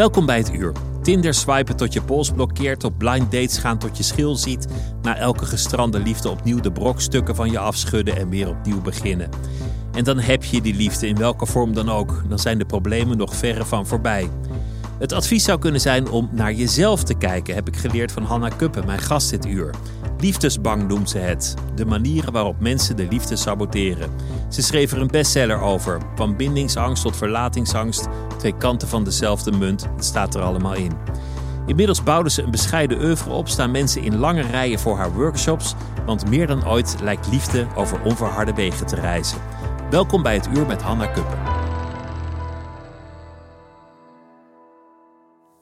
Welkom bij het uur. Tinder swipen tot je pols blokkeert, op blind dates gaan tot je schil ziet, na elke gestrande liefde opnieuw de brokstukken van je afschudden en weer opnieuw beginnen. En dan heb je die liefde in welke vorm dan ook, dan zijn de problemen nog verre van voorbij. Het advies zou kunnen zijn om naar jezelf te kijken, heb ik geleerd van Hanna Kuppen, mijn gast dit uur. Liefdesbang noemt ze het. De manieren waarop mensen de liefde saboteren. Ze schreef er een bestseller over. Van bindingsangst tot verlatingsangst. Twee kanten van dezelfde munt. Het staat er allemaal in. Inmiddels bouwde ze een bescheiden oeuvre op. Staan mensen in lange rijen voor haar workshops. Want meer dan ooit lijkt liefde over onverharde wegen te reizen. Welkom bij het uur met Hanna Kuppen.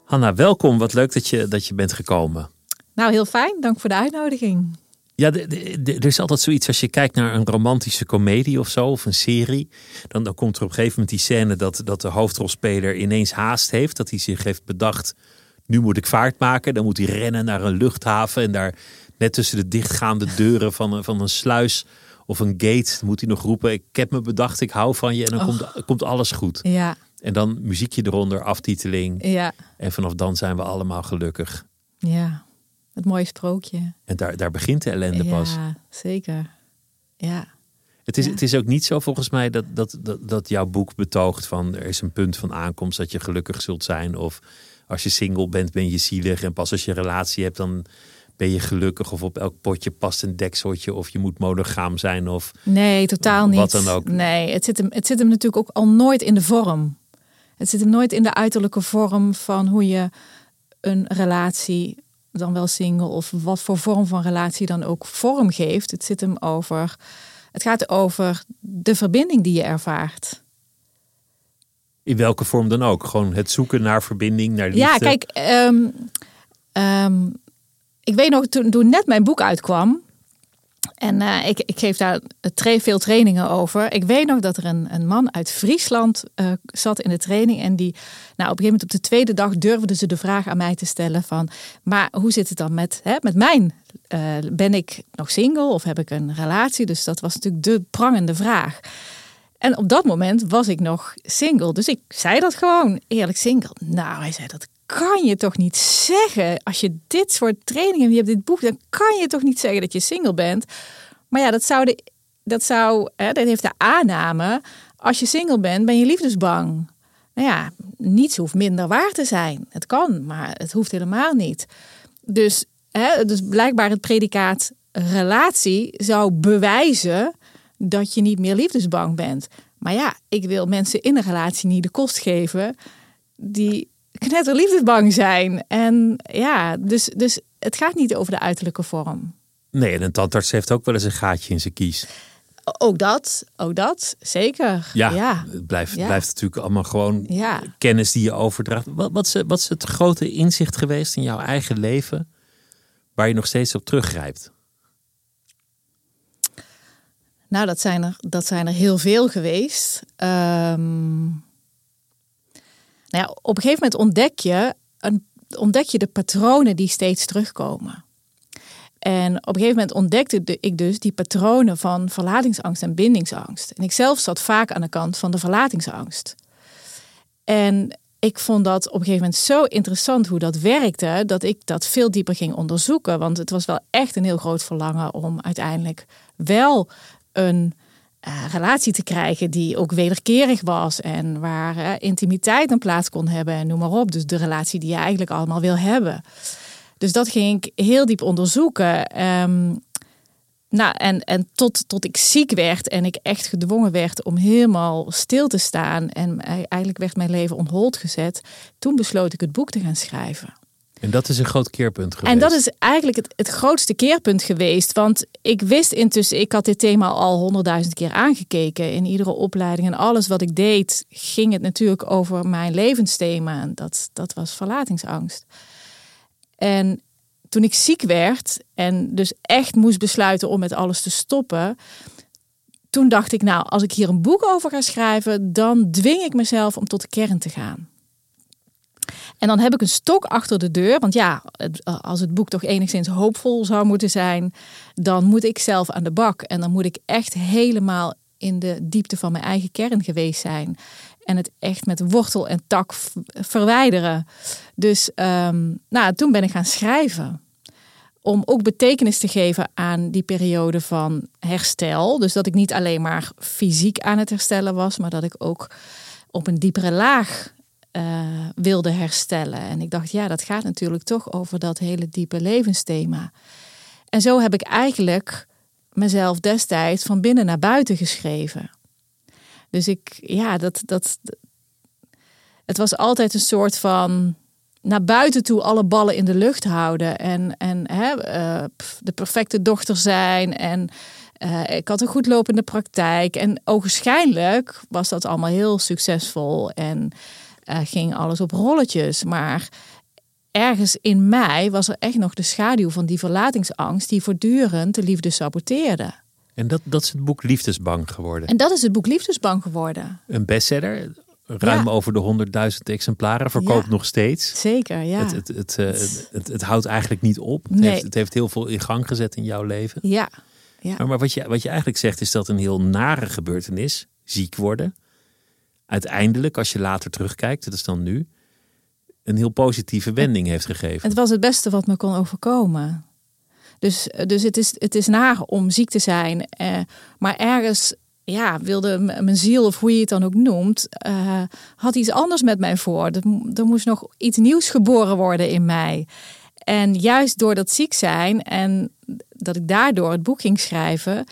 Hanna, welkom. Wat leuk dat je, dat je bent gekomen. Nou, heel fijn. Dank voor de uitnodiging. Ja, er is altijd zoiets als je kijkt naar een romantische komedie of zo, of een serie. Dan, dan komt er op een gegeven moment die scène dat, dat de hoofdrolspeler ineens haast heeft. Dat hij zich heeft bedacht, nu moet ik vaart maken. Dan moet hij rennen naar een luchthaven en daar net tussen de dichtgaande deuren van, een, van een sluis of een gate moet hij nog roepen. Ik heb me bedacht, ik hou van je en dan komt, komt alles goed. Ja. En dan muziekje eronder, aftiteling. Ja. En vanaf dan zijn we allemaal gelukkig. Ja. Het mooie strookje. En daar, daar begint de ellende pas. Ja, zeker. Ja. Het is, het is ook niet zo volgens mij dat, dat, dat, dat jouw boek betoogt van er is een punt van aankomst dat je gelukkig zult zijn. Of als je single bent ben je zielig en pas als je een relatie hebt dan ben je gelukkig. Of op elk potje past een dekseltje of je moet monogaam zijn. Of nee, totaal niet. Wat dan ook. Nee, het zit, hem, het zit hem natuurlijk ook al nooit in de vorm. Het zit hem nooit in de uiterlijke vorm van hoe je een relatie dan wel single of wat voor vorm van relatie dan ook vorm geeft. Het zit hem over. Het gaat over de verbinding die je ervaart. In welke vorm dan ook? Gewoon het zoeken naar verbinding, naar liefde. Ja, kijk, um, um, ik weet nog toen, toen net mijn boek uitkwam. En uh, ik, ik geef daar veel trainingen over. Ik weet nog dat er een, een man uit Friesland uh, zat in de training. En die, nou, op een gegeven moment op de tweede dag durfde ze de vraag aan mij te stellen van... Maar hoe zit het dan met, hè, met mijn... Uh, ben ik nog single of heb ik een relatie? Dus dat was natuurlijk de prangende vraag. En op dat moment was ik nog single. Dus ik zei dat gewoon eerlijk single. Nou, hij zei dat kan je toch niet zeggen. Als je dit soort trainingen je hebt dit boek, dan kan je toch niet zeggen dat je single bent. Maar ja, dat zou, de, dat zou, hè, dat heeft de aanname. Als je single bent, ben je liefdesbang. Nou ja, niets hoeft minder waar te zijn. Het kan, maar het hoeft helemaal niet. Dus, hè, dus blijkbaar het predicaat relatie zou bewijzen dat je niet meer liefdesbang bent. Maar ja, ik wil mensen in een relatie niet de kost geven die knetter liefdesbang zijn. En ja, dus, dus het gaat niet over de uiterlijke vorm. Nee, en een tandarts heeft ook wel eens een gaatje in zijn kies. Ook dat, ook dat, zeker. Ja, ja. het blijft, blijft natuurlijk allemaal gewoon ja. kennis die je overdraagt. Wat, wat, is, wat is het grote inzicht geweest in jouw eigen leven waar je nog steeds op teruggrijpt? Nou, dat zijn er, dat zijn er heel veel geweest. Um, nou ja, op een gegeven moment ontdek je, je de patronen die steeds terugkomen. En op een gegeven moment ontdekte ik dus die patronen van verlatingsangst en bindingsangst. En ik zelf zat vaak aan de kant van de verlatingsangst. En ik vond dat op een gegeven moment zo interessant hoe dat werkte, dat ik dat veel dieper ging onderzoeken. Want het was wel echt een heel groot verlangen om uiteindelijk wel een uh, relatie te krijgen die ook wederkerig was en waar uh, intimiteit een plaats kon hebben en noem maar op. Dus de relatie die je eigenlijk allemaal wil hebben. Dus dat ging ik heel diep onderzoeken. Um, nou, en, en tot, tot ik ziek werd en ik echt gedwongen werd om helemaal stil te staan. En eigenlijk werd mijn leven onhold gezet. Toen besloot ik het boek te gaan schrijven. En dat is een groot keerpunt geweest. En dat is eigenlijk het, het grootste keerpunt geweest. Want ik wist intussen, ik had dit thema al honderdduizend keer aangekeken. In iedere opleiding en alles wat ik deed, ging het natuurlijk over mijn levensthema. En dat, dat was verlatingsangst. En toen ik ziek werd en dus echt moest besluiten om met alles te stoppen, toen dacht ik, nou, als ik hier een boek over ga schrijven, dan dwing ik mezelf om tot de kern te gaan. En dan heb ik een stok achter de deur. Want ja, als het boek toch enigszins hoopvol zou moeten zijn, dan moet ik zelf aan de bak. En dan moet ik echt helemaal in de diepte van mijn eigen kern geweest zijn. En het echt met wortel en tak verwijderen. Dus um, nou, toen ben ik gaan schrijven. Om ook betekenis te geven aan die periode van herstel. Dus dat ik niet alleen maar fysiek aan het herstellen was, maar dat ik ook op een diepere laag uh, wilde herstellen. En ik dacht, ja, dat gaat natuurlijk toch over dat hele diepe levensthema. En zo heb ik eigenlijk mezelf destijds van binnen naar buiten geschreven. Dus ik, ja, dat, dat, het was altijd een soort van naar buiten toe alle ballen in de lucht houden. En, en hè, uh, de perfecte dochter zijn. En uh, ik had een goed lopende praktijk. En ogenschijnlijk was dat allemaal heel succesvol. En uh, ging alles op rolletjes. Maar ergens in mij was er echt nog de schaduw van die verlatingsangst. die voortdurend de liefde saboteerde. En dat, dat is het boek Liefdesbang geworden. En dat is het boek Liefdesbang geworden. Een bestseller, ruim over de 100.000 exemplaren, verkoopt nog steeds. Zeker, ja. Het, het, het, het, het, houdt eigenlijk niet op. Het, Nee. heeft, het heeft heel veel in gang gezet in jouw leven. Ja, ja. Maar, maar wat, je, wat je eigenlijk zegt is dat een heel nare gebeurtenis, ziek worden, uiteindelijk, als je later terugkijkt, dat is dan nu, een heel positieve wending heeft gegeven. Het was het beste wat me kon overkomen. Dus, dus het, is, het is naar om ziek te zijn. Eh, maar ergens ja, wilde mijn ziel, of hoe je het dan ook noemt, eh, had iets anders met mij voor. Er, er moest nog iets nieuws geboren worden in mij. En juist door dat ziek zijn en dat ik daardoor het boek ging schrijven,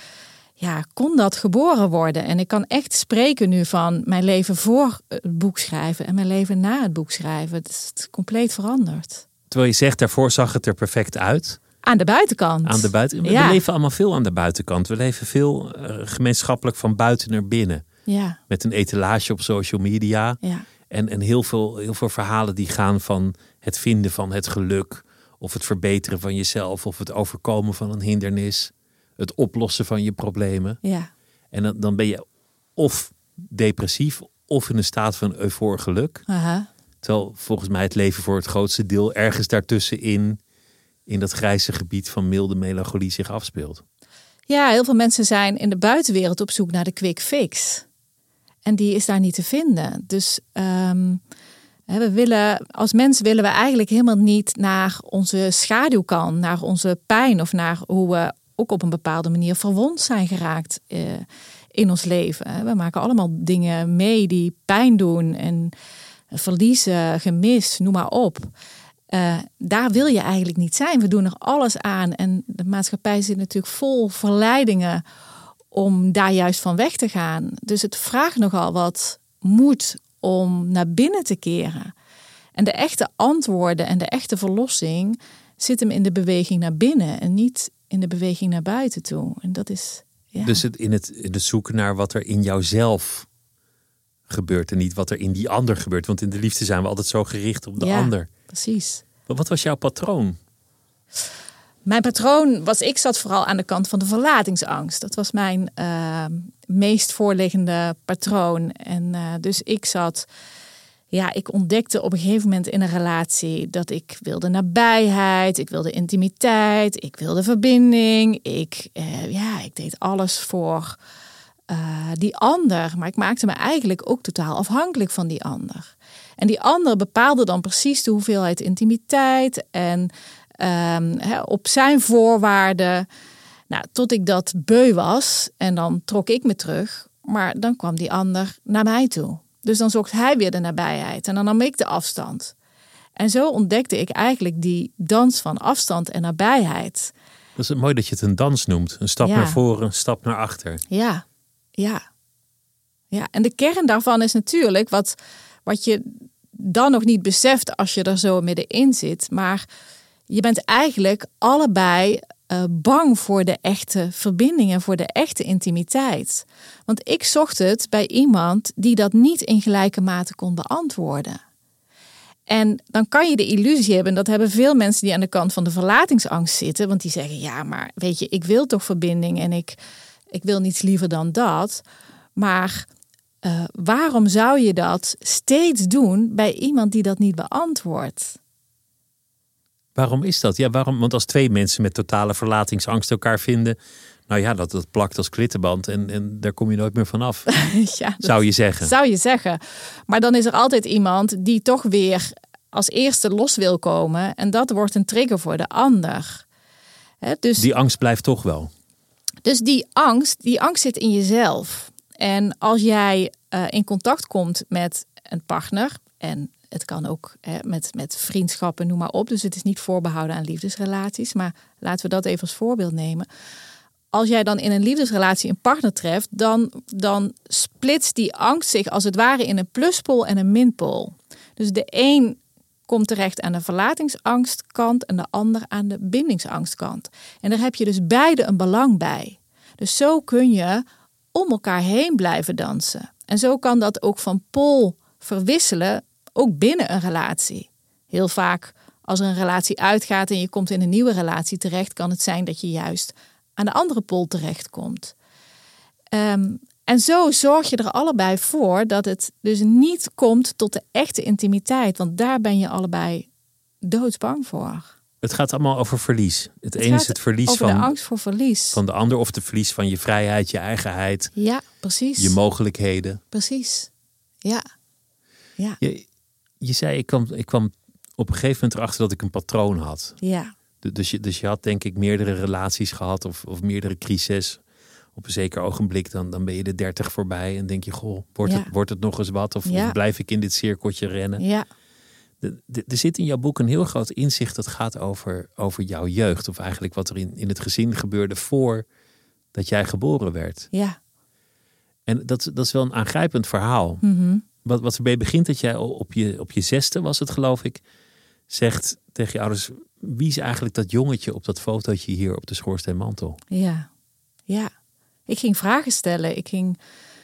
ja, kon dat geboren worden. En ik kan echt spreken nu van mijn leven voor het boek schrijven en mijn leven na het boek schrijven. Het is compleet veranderd. Terwijl je zegt, daarvoor zag het er perfect uit. Aan de buitenkant. Aan de buiten... We leven allemaal veel aan de buitenkant. We leven veel eh, gemeenschappelijk van buiten naar binnen. Ja, Met een etalage op social media. ja, En, en heel, veel, heel veel verhalen die gaan van het vinden van het geluk. Of het verbeteren van jezelf. Of het overkomen van een hindernis. Het oplossen van je problemen. ja. En dan, dan ben je of depressief of in een staat van eufor geluk. Aha. Terwijl volgens mij het leven voor het grootste deel ergens daartussenin... in dat grijze gebied van milde melancholie zich afspeelt. Ja, heel veel mensen zijn in de buitenwereld op zoek naar de quick fix. En die is daar niet te vinden. Dus hè, we willen, als mens willen we eigenlijk helemaal niet naar onze schaduwkant, naar onze pijn of naar hoe we ook op een bepaalde manier verwond zijn geraakt eh, in ons leven. We maken allemaal dingen mee die pijn doen en verliezen, gemis, noem maar op. Eh, daar wil je eigenlijk niet zijn. We doen er alles aan. En de maatschappij zit natuurlijk vol verleidingen om daar juist van weg te gaan. Dus het vraagt nogal wat moed om naar binnen te keren. En de echte antwoorden en de echte verlossing zit hem in de beweging naar binnen en niet in de beweging naar buiten toe. En dat is. Ja. Dus het, in, het, in het zoeken naar wat er in jouzelf gebeurt... en niet wat er in die ander gebeurt. Want in de liefde zijn we altijd zo gericht op de Ja. ander. precies. Maar wat was jouw patroon? Mijn patroon was, ik zat vooral aan de kant van de verlatingsangst. Dat was mijn eh, meest voorliggende patroon. En eh, dus ik zat, ja, ik ontdekte op een gegeven moment in een relatie dat ik wilde nabijheid, ik wilde intimiteit, ik wilde verbinding. Ik, eh, ja, ik deed alles voor eh, die ander, maar ik maakte me eigenlijk ook totaal afhankelijk van die ander. En die ander bepaalde dan precies de hoeveelheid intimiteit en ehm, op zijn voorwaarden. Nou, tot ik dat beu was en dan trok ik me terug. Maar dan kwam die ander naar mij toe. Dus dan zocht hij weer de nabijheid en dan nam ik de afstand. En zo ontdekte ik eigenlijk die dans van afstand en nabijheid. Dat is mooi dat je het een dans noemt. Een stap naar voren, een stap naar achter. Ja, ja. Ja, en de kern daarvan is natuurlijk wat, wat je dan nog niet beseft als je er zo middenin zit. Maar je bent eigenlijk allebei uh, bang voor de echte verbindingen, voor de echte intimiteit. Want ik zocht het bij iemand die dat niet in gelijke mate kon beantwoorden. En dan kan je de illusie hebben, dat hebben veel mensen die aan de kant van de verlatingsangst zitten, want die zeggen: Ja, maar weet je, ik wil toch verbinding en ik, ik wil niets liever dan dat. Maar uh, waarom zou je dat steeds doen bij iemand die dat niet beantwoordt? Waarom is dat? Ja, waarom? Want als twee mensen met totale verlatingsangst elkaar vinden, nou ja, dat, dat plakt als klittenband en, en daar kom je nooit meer vanaf. ja, zou je zeggen. Zou je zeggen. Maar dan is er altijd iemand die toch weer als eerste los wil komen. En dat wordt een trigger voor de ander. dus, die angst blijft toch wel. Dus die angst, die angst zit in jezelf. En als jij uh, in contact komt met een partner, en het kan ook hè, met, met vriendschappen, noem maar op. Dus het is niet voorbehouden aan liefdesrelaties. Maar laten we dat even als voorbeeld nemen. Als jij dan in een liefdesrelatie een partner treft, dan, dan splitst die angst zich als het ware in een pluspol en een minpol. Dus de een komt terecht aan de verlatingsangstkant en de ander aan de bindingsangstkant. En daar heb je dus beide een belang bij. Dus zo kun je om elkaar heen blijven dansen. En zo kan dat ook van pol verwisselen, ook binnen een relatie. Heel vaak als er een relatie uitgaat en je komt in een nieuwe relatie terecht, kan het zijn dat je juist aan de andere pol terechtkomt. Um, en zo zorg je er allebei voor dat het dus niet komt tot de echte intimiteit, want daar ben je allebei doodsbang voor. Het gaat allemaal over verlies. Het, het ene is het verlies van de angst voor verlies van de ander, of de verlies van je vrijheid, je eigenheid. Ja, precies. Je mogelijkheden. Precies. Ja. ja. Je, je zei, ik kwam, ik kwam op een gegeven moment erachter dat ik een patroon had. Ja. Dus je, dus je had denk ik meerdere relaties gehad of, of meerdere crises. Op een zeker ogenblik dan, dan ben je de dertig voorbij en denk je, goh, wordt, het, wordt het nog eens wat? Of, of blijf ik in dit cirkeltje rennen? Ja er zit in jouw boek een heel groot inzicht dat gaat over, over jouw jeugd. Of eigenlijk wat er in, in het gezin gebeurde voor dat jij geboren werd. Ja. En dat, dat is wel een aangrijpend verhaal. Mm Wat, wat erbij begint dat jij op je, op je zesde was het geloof ik. Zegt tegen je ouders, wie is eigenlijk dat jongetje op dat fotootje hier op de schoorsteenmantel? Ja, ja. Ik ging vragen stellen. Ik ging,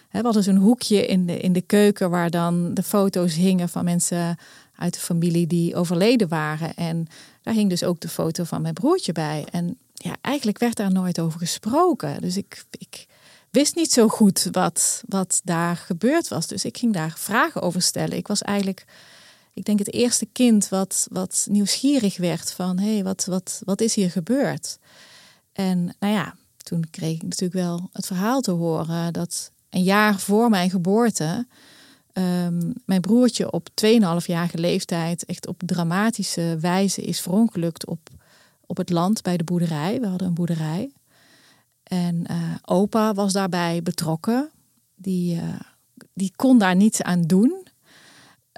hè, we hadden zo'n hoekje in de, in de keuken waar dan de foto's hingen van mensen uit de familie die overleden waren. En daar hing dus ook de foto van mijn broertje bij. En ja, eigenlijk werd daar nooit over gesproken. Dus ik, ik wist niet zo goed wat, wat daar gebeurd was. Dus ik ging daar vragen over stellen. Ik was eigenlijk, ik denk, het eerste kind wat, wat nieuwsgierig werd van hé, hey, wat, wat, wat is hier gebeurd? En nou ja, toen kreeg ik natuurlijk wel het verhaal te horen dat een jaar voor mijn geboorte um, mijn broertje op 2,5-jarige leeftijd echt op dramatische wijze is verongelukt op, op het land bij de boerderij. We hadden een boerderij. En uh, opa was daarbij betrokken. Die, uh, die kon daar niets aan doen.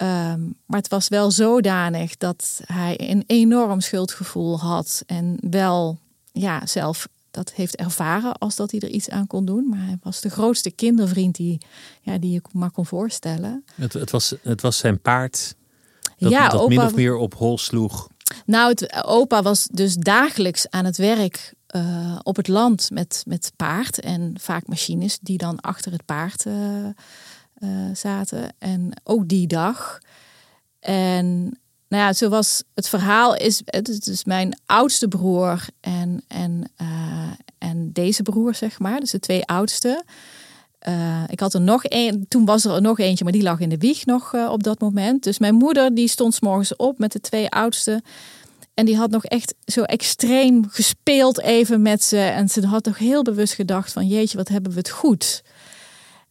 Um, maar het was wel zodanig dat hij een enorm schuldgevoel had en wel ja, zelf dat heeft ervaren als dat hij er iets aan kon doen. Maar hij was de grootste kindervriend die, ja, die je maar kon voorstellen. Het, het, was, het was zijn paard dat, ja, dat min of meer op hol sloeg. Nou, het, opa was dus dagelijks aan het werk uh, op het land met, met paard. En vaak machines die dan achter het paard uh, uh, zaten. En ook die dag. En nou ja, zoals het verhaal is, het is dus mijn oudste broer en, en, en deze broer, zeg maar. Dus de twee oudste. Ik had er nog één, toen was er nog eentje, maar die lag in de wieg nog op dat moment. Dus mijn moeder die stond s morgens op met de twee oudste. En die had nog echt zo extreem gespeeld even met ze. En ze had toch heel bewust gedacht van jeetje, wat hebben we het goed.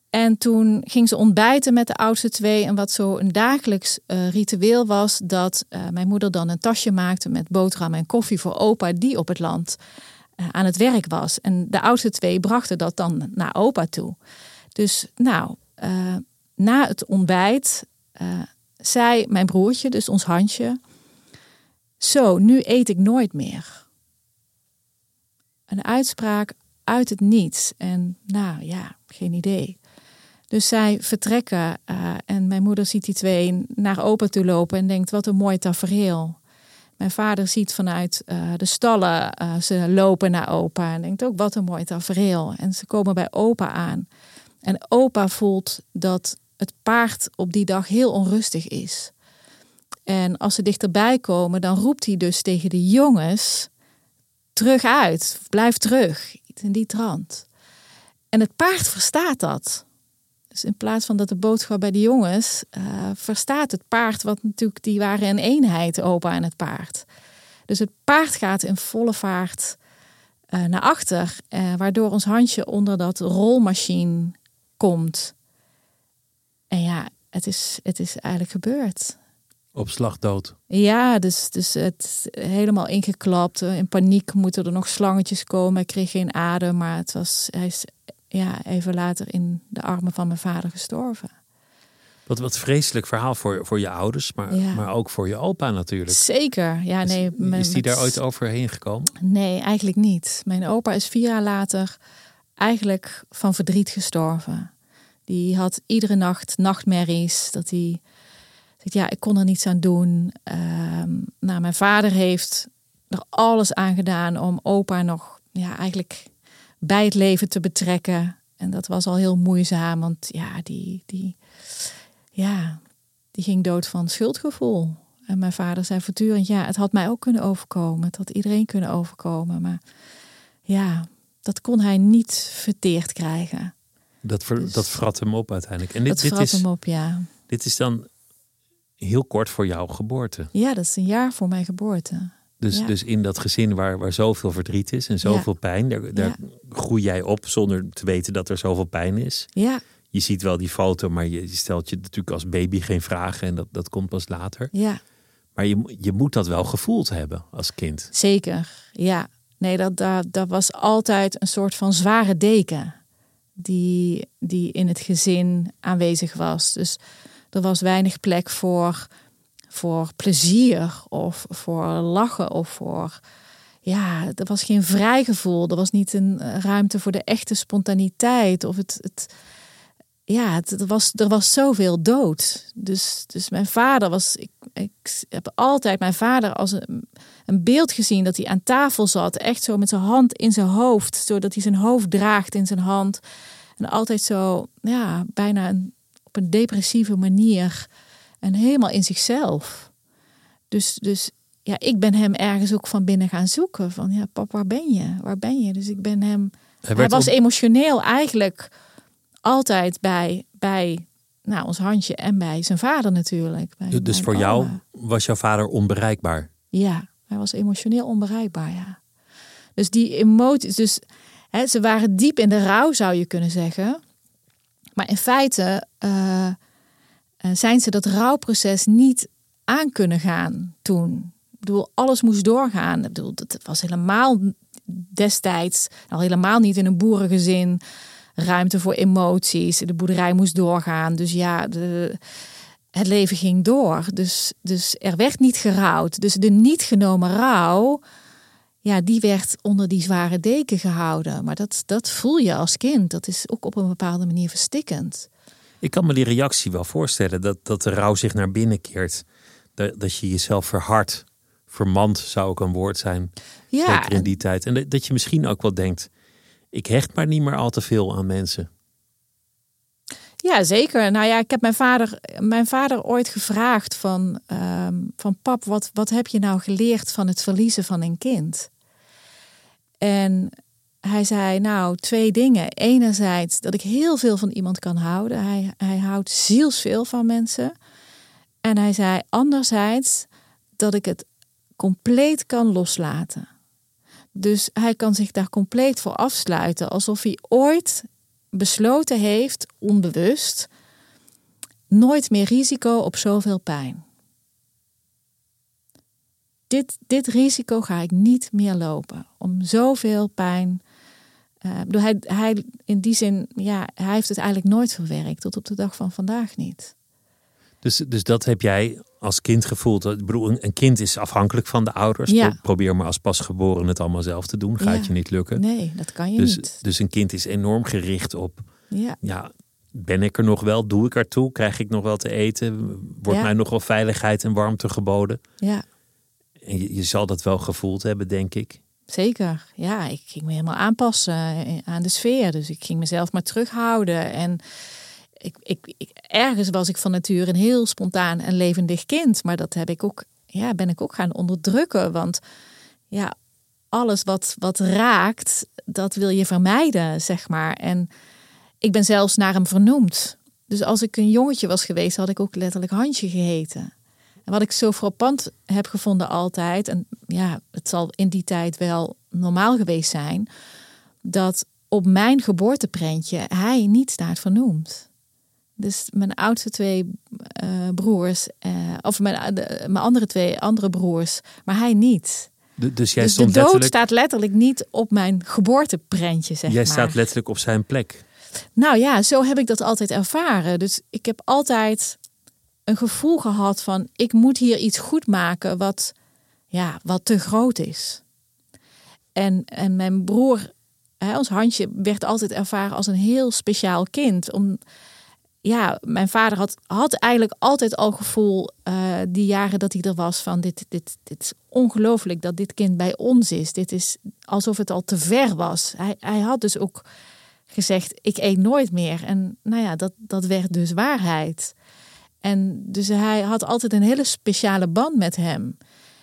En toen ging ze ontbijten met de oudste twee. En wat zo een dagelijks uh, ritueel was, dat uh, mijn moeder dan een tasje maakte met boterham en koffie voor opa, die op het land uh, aan het werk was. En de oudste twee brachten dat dan naar opa toe. Dus nou, na het ontbijt zei mijn broertje, dus ons Hansje, zo, nu eet ik nooit meer. Een uitspraak uit het niets. En nou ja, geen idee. Dus zij vertrekken uh, en mijn moeder ziet die twee naar opa toe lopen en denkt wat een mooi tafereel. Mijn vader ziet vanuit uh, de stallen uh, ze lopen naar opa en denkt ook wat een mooi tafereel. En ze komen bij opa aan. En opa voelt dat het paard op die dag heel onrustig is. En als ze dichterbij komen, dan roept hij dus tegen de jongens: terug uit, blijf terug. In die trant. En het paard verstaat dat. Dus in plaats van dat de boodschap bij de jongens, uh, verstaat het paard, wat natuurlijk, die waren een eenheid, opa en het paard. Dus het paard gaat in volle vaart uh, naar achter, uh, waardoor ons handje onder dat rolmachine komt. En ja, het is, het is eigenlijk gebeurd. Op slag dood. Ja, dus, dus het helemaal ingeklapt. In paniek moeten er nog slangetjes komen. Ik kreeg geen adem, maar het was, hij is ja, even later in de armen van mijn vader gestorven. Wat wat vreselijk verhaal voor, voor je ouders, maar, ja. maar ook voor je opa natuurlijk. Zeker, ja, nee. Is, is die daar ooit overheen gekomen? Nee, eigenlijk niet. Mijn opa is vier jaar later eigenlijk van verdriet gestorven. Die had iedere nacht nachtmerries, dat hij ja, ik kon er niets aan doen. Uh, nou, mijn vader heeft er alles aan gedaan om opa nog ja, eigenlijk bij het leven te betrekken. En dat was al heel moeizaam, want ja, die, die, ja, die ging dood van schuldgevoel. En mijn vader zei voortdurend, ja, het had mij ook kunnen overkomen. Het had iedereen kunnen overkomen. Maar ja, dat kon hij niet verteerd krijgen. Dat, ver, dus, dat vrat hem op uiteindelijk. En dit, dat dit is, hem op, ja. Dit is dan heel kort voor jouw geboorte. Ja, dat is een jaar voor mijn geboorte. Dus, ja. dus in dat gezin waar, waar zoveel verdriet is en zoveel ja. pijn, daar, daar ja. groei jij op zonder te weten dat er zoveel pijn is. Ja. Je ziet wel die foto, maar je, je stelt je natuurlijk als baby geen vragen en dat, dat komt pas later. Ja. Maar je, je moet dat wel gevoeld hebben als kind. Zeker, ja. Nee, dat, dat, dat was altijd een soort van zware deken die, die in het gezin aanwezig was. Dus er was weinig plek voor, voor plezier of voor lachen of voor. Ja, er was geen vrijgevoel. Er was niet een ruimte voor de echte spontaniteit. Of het, het, ja, het, er, was, er was zoveel dood. Dus, dus mijn vader was. Ik, ik heb altijd mijn vader als een, een beeld gezien dat hij aan tafel zat. Echt zo met zijn hand in zijn hoofd. Zodat hij zijn hoofd draagt in zijn hand. En altijd zo, ja, bijna een op een depressieve manier en helemaal in zichzelf. Dus, dus ja, ik ben hem ergens ook van binnen gaan zoeken. Van ja, pap, waar ben je? Waar ben je? Dus ik ben hem. Hij, hij was op... emotioneel eigenlijk altijd bij, bij nou, ons handje en bij zijn vader natuurlijk. Bij dus voor oma. jou was jouw vader onbereikbaar? Ja, hij was emotioneel onbereikbaar, ja. Dus die emoties, dus hè, ze waren diep in de rouw, zou je kunnen zeggen. Maar in feite uh, zijn ze dat rouwproces niet aan kunnen gaan toen. Ik bedoel, alles moest doorgaan. Ik bedoel, dat was helemaal destijds, al helemaal niet in een boerengezin, ruimte voor emoties. De boerderij moest doorgaan. Dus ja, de, het leven ging door. Dus, dus er werd niet gerouwd. Dus de niet genomen rouw, ja, die werd onder die zware deken gehouden. Maar dat, dat voel je als kind. Dat is ook op een bepaalde manier verstikkend. Ik kan me die reactie wel voorstellen. Dat, dat de rouw zich naar binnen keert. Dat, dat je jezelf verhardt. Vermand zou ook een woord zijn. Ja. Zeker in die tijd. En dat, dat je misschien ook wel denkt. Ik hecht maar niet meer al te veel aan mensen. Ja, zeker. Nou ja, ik heb mijn vader, mijn vader ooit gevraagd van, um, van pap, wat, wat heb je nou geleerd van het verliezen van een kind? En hij zei, nou, twee dingen. Enerzijds dat ik heel veel van iemand kan houden. Hij, hij houdt zielsveel van mensen. En hij zei, anderzijds dat ik het compleet kan loslaten. Dus hij kan zich daar compleet voor afsluiten, alsof hij ooit besloten heeft, onbewust, nooit meer risico op zoveel pijn. Dit, dit risico ga ik niet meer lopen. Om zoveel pijn. Uh, hij, hij, in die zin, ja, hij heeft het eigenlijk nooit verwerkt. Tot op de dag van vandaag niet. Dus, dus dat heb jij als kind gevoeld. Ik bedoel, een kind is afhankelijk van de ouders. Ja. Probeer maar als pasgeboren het allemaal zelf te doen. Gaat Ja. je niet lukken. Nee, dat kan je dus, niet. dus een kind is enorm gericht op Ja. ja, ben ik er nog wel? Doe ik ertoe? Krijg ik nog wel te eten? Wordt mij nog wel veiligheid en warmte geboden? ja, En je, je zal dat wel gevoeld hebben, denk ik. zeker. Ja, ik ging me helemaal aanpassen eh, aan de sfeer. Dus ik ging mezelf maar terughouden. En ik, ik, ik, ergens was ik van nature een heel spontaan en levendig kind. Maar dat heb ik ook, ja, ben ik ook gaan onderdrukken. Want ja, alles wat, wat raakt, dat wil je vermijden, zeg maar. En ik ben zelfs naar hem vernoemd. Dus als ik een jongetje was geweest, had ik ook letterlijk Handje geheten. En wat ik zo frappant heb gevonden altijd, en ja, het zal in die tijd wel normaal geweest zijn, dat op mijn geboorteprentje hij niet staat vernoemd. Dus mijn oudste twee eh, broers, eh, of mijn, de- mijn andere twee andere broers, maar hij niet. Du- Dus jij dus de stond dood letterlijk, staat letterlijk niet op mijn geboorteprentje, zeg jij maar. staat letterlijk op zijn plek. Nou ja, zo heb ik dat altijd ervaren. Dus ik heb altijd een gevoel gehad van ik moet hier iets goed maken wat, ja, wat te groot is. En, en mijn broer, hè, ons handje, werd altijd ervaren als een heel speciaal kind. Om, ja, mijn vader had, had eigenlijk altijd al gevoel, eh, die jaren dat hij er was, van dit, dit, dit is ongelooflijk dat dit kind bij ons is. Dit is alsof het al te ver was. Hij, hij had dus ook gezegd, ik eet nooit meer. En nou ja, dat, dat werd dus waarheid. En dus hij had altijd een hele speciale band met hem.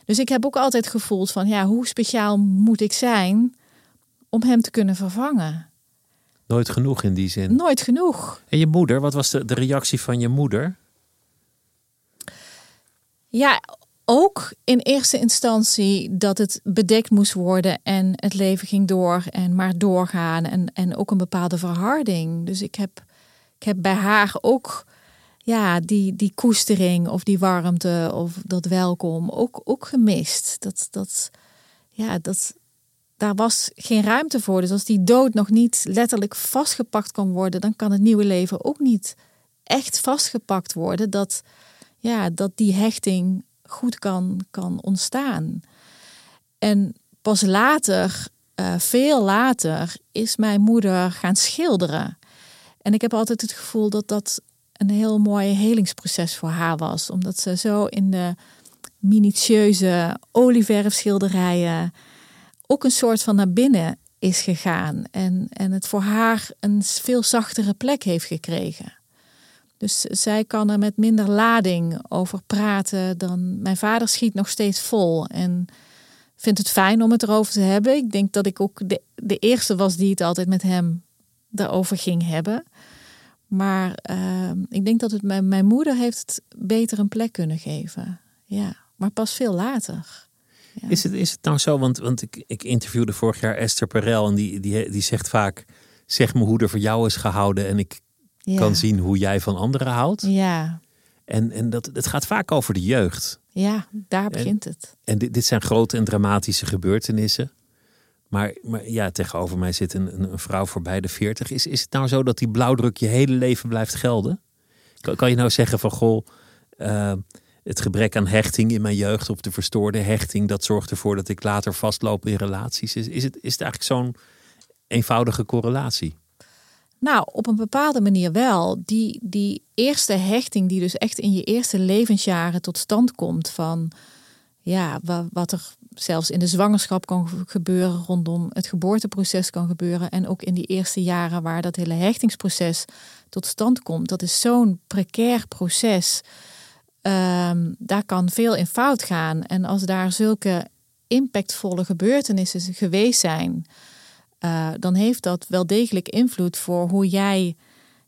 Dus ik heb ook altijd gevoeld van, ja, hoe speciaal moet ik zijn om hem te kunnen vervangen? Nooit genoeg in die zin. Nooit genoeg. En je moeder, wat was de, de reactie van je moeder? Ja, ook in eerste instantie dat het bedekt moest worden en het leven ging door en maar doorgaan en, en ook een bepaalde verharding. Dus ik heb, ik heb bij haar ook ja, die, die koestering of die warmte of dat welkom ook, ook gemist. Dat, dat, ja, dat, daar was geen ruimte voor. Dus als die dood nog niet letterlijk vastgepakt kan worden, dan kan het nieuwe leven ook niet echt vastgepakt worden. Dat, ja, dat die hechting goed kan, kan ontstaan. En pas later, eh, veel later, is mijn moeder gaan schilderen. En ik heb altijd het gevoel dat dat een heel mooi helingsproces voor haar was. Omdat ze zo in de minutieuze olieverfschilderijen ook een soort van naar binnen is gegaan. En, en het voor haar een veel zachtere plek heeft gekregen. Dus zij kan er met minder lading over praten dan mijn vader schiet nog steeds vol. En vindt het fijn om het erover te hebben. Ik denk dat ik ook de, de eerste was die het altijd met hem daarover ging hebben. Maar uh, ik denk dat het mijn, mijn moeder heeft het beter een plek kunnen geven. Ja, maar pas veel later. Ja. Is, het, is het nou zo, want, want ik, ik interviewde vorig jaar Esther Perel en die, die, die zegt vaak, zeg me hoe er voor jou is gehouden en ik ja. kan zien hoe jij van anderen houdt. Ja, En, en dat, het gaat vaak over de jeugd. ja daar begint het. En dit, dit zijn grote en dramatische gebeurtenissen. Maar, maar ja, tegenover mij zit een, een, een vrouw voorbij de 40. Is, is het nou zo dat die blauwdruk je hele leven blijft gelden? Kan, kan je nou zeggen van goh, uh, het gebrek aan hechting in mijn jeugd of de verstoorde hechting, dat zorgt ervoor dat ik later vastloop in relaties. Is, is, het, is het eigenlijk zo'n eenvoudige correlatie? Nou, op een bepaalde manier wel. Die, die eerste hechting, die dus echt in je eerste levensjaren tot stand komt, van ja, wat er zelfs in de zwangerschap kan gebeuren, rondom het geboorteproces kan gebeuren. En ook in die eerste jaren waar dat hele hechtingsproces tot stand komt. Dat is zo'n precair proces. Um, daar kan veel in fout gaan. En als daar zulke impactvolle gebeurtenissen geweest zijn, uh, dan heeft dat wel degelijk invloed voor hoe jij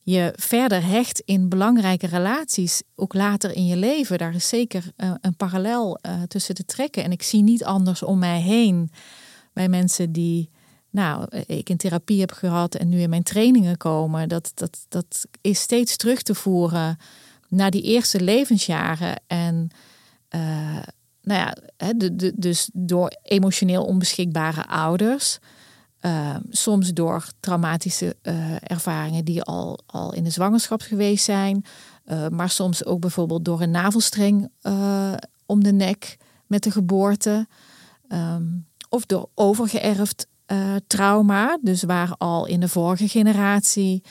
je verder hecht in belangrijke relaties, ook later in je leven. Daar is zeker uh, een parallel uh, tussen te trekken. En ik zie niet anders om mij heen bij mensen die nou, ik in therapie heb gehad en nu in mijn trainingen komen, dat, dat, dat is steeds terug te voeren naar die eerste levensjaren. En uh, nou ja, de, dus door emotioneel onbeschikbare ouders. Uh, soms door traumatische uh, ervaringen die al, al in de zwangerschap geweest zijn. Maar soms ook bijvoorbeeld door een navelstreng om de nek met de geboorte. Um, of door overgeërfd trauma. Dus waar al in de vorige generatie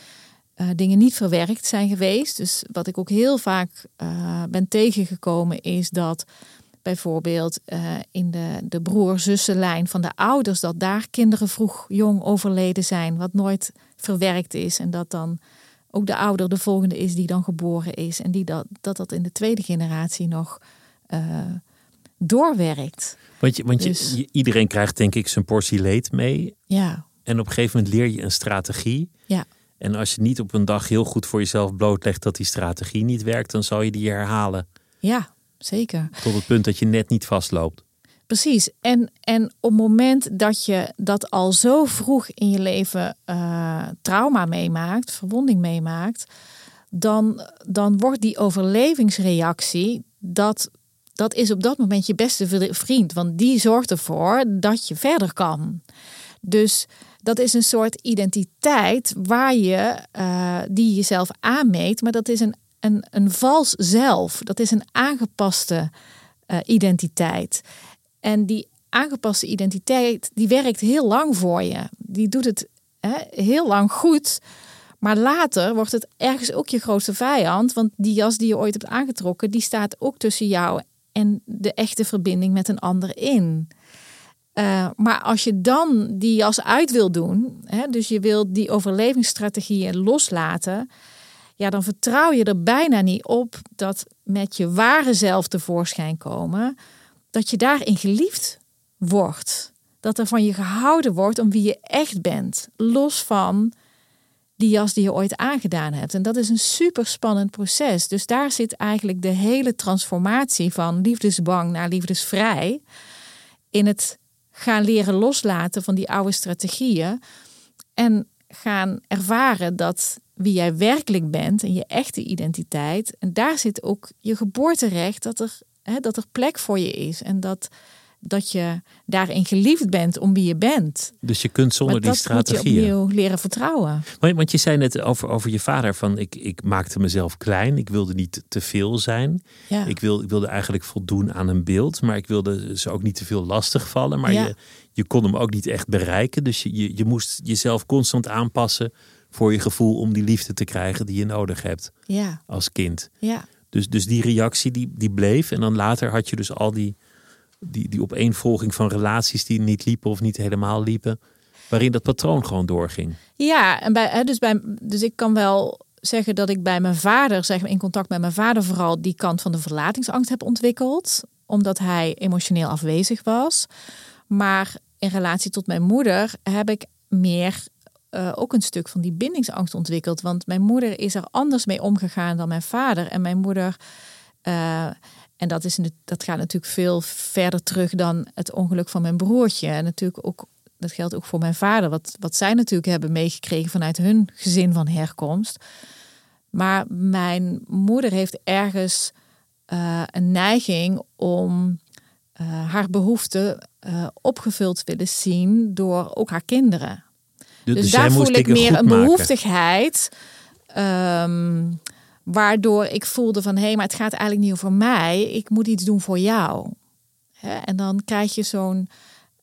dingen niet verwerkt zijn geweest. Dus wat ik ook heel vaak ben tegengekomen is dat bijvoorbeeld uh, in de, de broer-zussenlijn van de ouders, dat daar kinderen vroeg jong overleden zijn, wat nooit verwerkt is. En dat dan ook de ouder de volgende is die dan geboren is. En die dat, dat, dat in de tweede generatie nog doorwerkt. Want, je, want dus, je, iedereen krijgt denk ik zijn portie leed mee. Ja. En op een gegeven moment leer je een strategie. Ja. En als je niet op een dag heel goed voor jezelf blootlegt dat die strategie niet werkt, dan zal je die herhalen. Ja, zeker. Tot het punt dat je net niet vastloopt. Precies. En, en op het moment dat je dat al zo vroeg in je leven uh, trauma meemaakt, verwonding meemaakt, dan, dan wordt die overlevingsreactie, dat, dat is op dat moment je beste vriend. Want die zorgt ervoor dat je verder kan. Dus dat is een soort identiteit waar je, uh, die jezelf aanmeet, maar dat is een een, een vals zelf. Dat is een aangepaste uh, identiteit. En die aangepaste identiteit, die werkt heel lang voor je. Die doet het hè, heel lang goed. Maar later wordt het ergens ook je grootste vijand. Want die jas die je ooit hebt aangetrokken, die staat ook tussen jou en de echte verbinding met een ander in. Uh, maar als je dan die jas uit wil doen, hè, dus je wilt die overlevingsstrategieën loslaten, ja, dan vertrouw je er bijna niet op dat met je ware zelf tevoorschijn komen, dat je daarin geliefd wordt. Dat er van je gehouden wordt om wie je echt bent, los van die jas die je ooit aangedaan hebt. En dat is een super spannend proces. Dus daar zit eigenlijk de hele transformatie van liefdesbang naar liefdesvrij in het gaan leren loslaten van die oude strategieën en gaan ervaren dat wie jij werkelijk bent en je echte identiteit. En daar zit ook je geboorterecht, dat er, hè, dat er plek voor je is. En dat, dat je daarin geliefd bent om wie je bent. Dus je kunt zonder maar die strategieën. Moet je opnieuw leren vertrouwen. Want je zei net over, over je vader van ik, ik maakte mezelf klein. Ik wilde niet te veel zijn. Ja. Ik, wil, ik wilde eigenlijk voldoen aan een beeld. Maar ik wilde ze ook niet te veel lastig vallen. Maar Ja. je, je kon hem ook niet echt bereiken. Dus je, je, je moest jezelf constant aanpassen voor je gevoel om die liefde te krijgen die je nodig hebt Ja, als kind. ja. Dus, dus die reactie die, die bleef. En dan later had je dus al die, die, die opeenvolging van relaties die niet liepen of niet helemaal liepen. Waarin dat patroon gewoon doorging. Ja, en bij, dus, bij, dus ik kan wel zeggen dat ik bij mijn vader, zeg maar in contact met mijn vader, vooral die kant van de verlatingsangst heb ontwikkeld. Omdat hij emotioneel afwezig was. Maar in relatie tot mijn moeder heb ik meer uh, ook een stuk van die bindingsangst ontwikkeld. Want mijn moeder is er anders mee omgegaan dan mijn vader. En mijn moeder. Uh, en dat, is, dat gaat natuurlijk veel verder terug dan het ongeluk van mijn broertje. En natuurlijk ook, dat geldt ook voor mijn vader. Wat, wat zij natuurlijk hebben meegekregen vanuit hun gezin van herkomst. Maar mijn moeder heeft ergens uh, een neiging om haar behoeften opgevuld willen zien door ook haar kinderen. Dus, Dus, daar voel ik meer een maken. behoeftigheid. ehm, waardoor ik voelde van hé, hey, maar het gaat eigenlijk niet over mij. Ik moet iets doen voor jou. Hè, en dan krijg je zo'n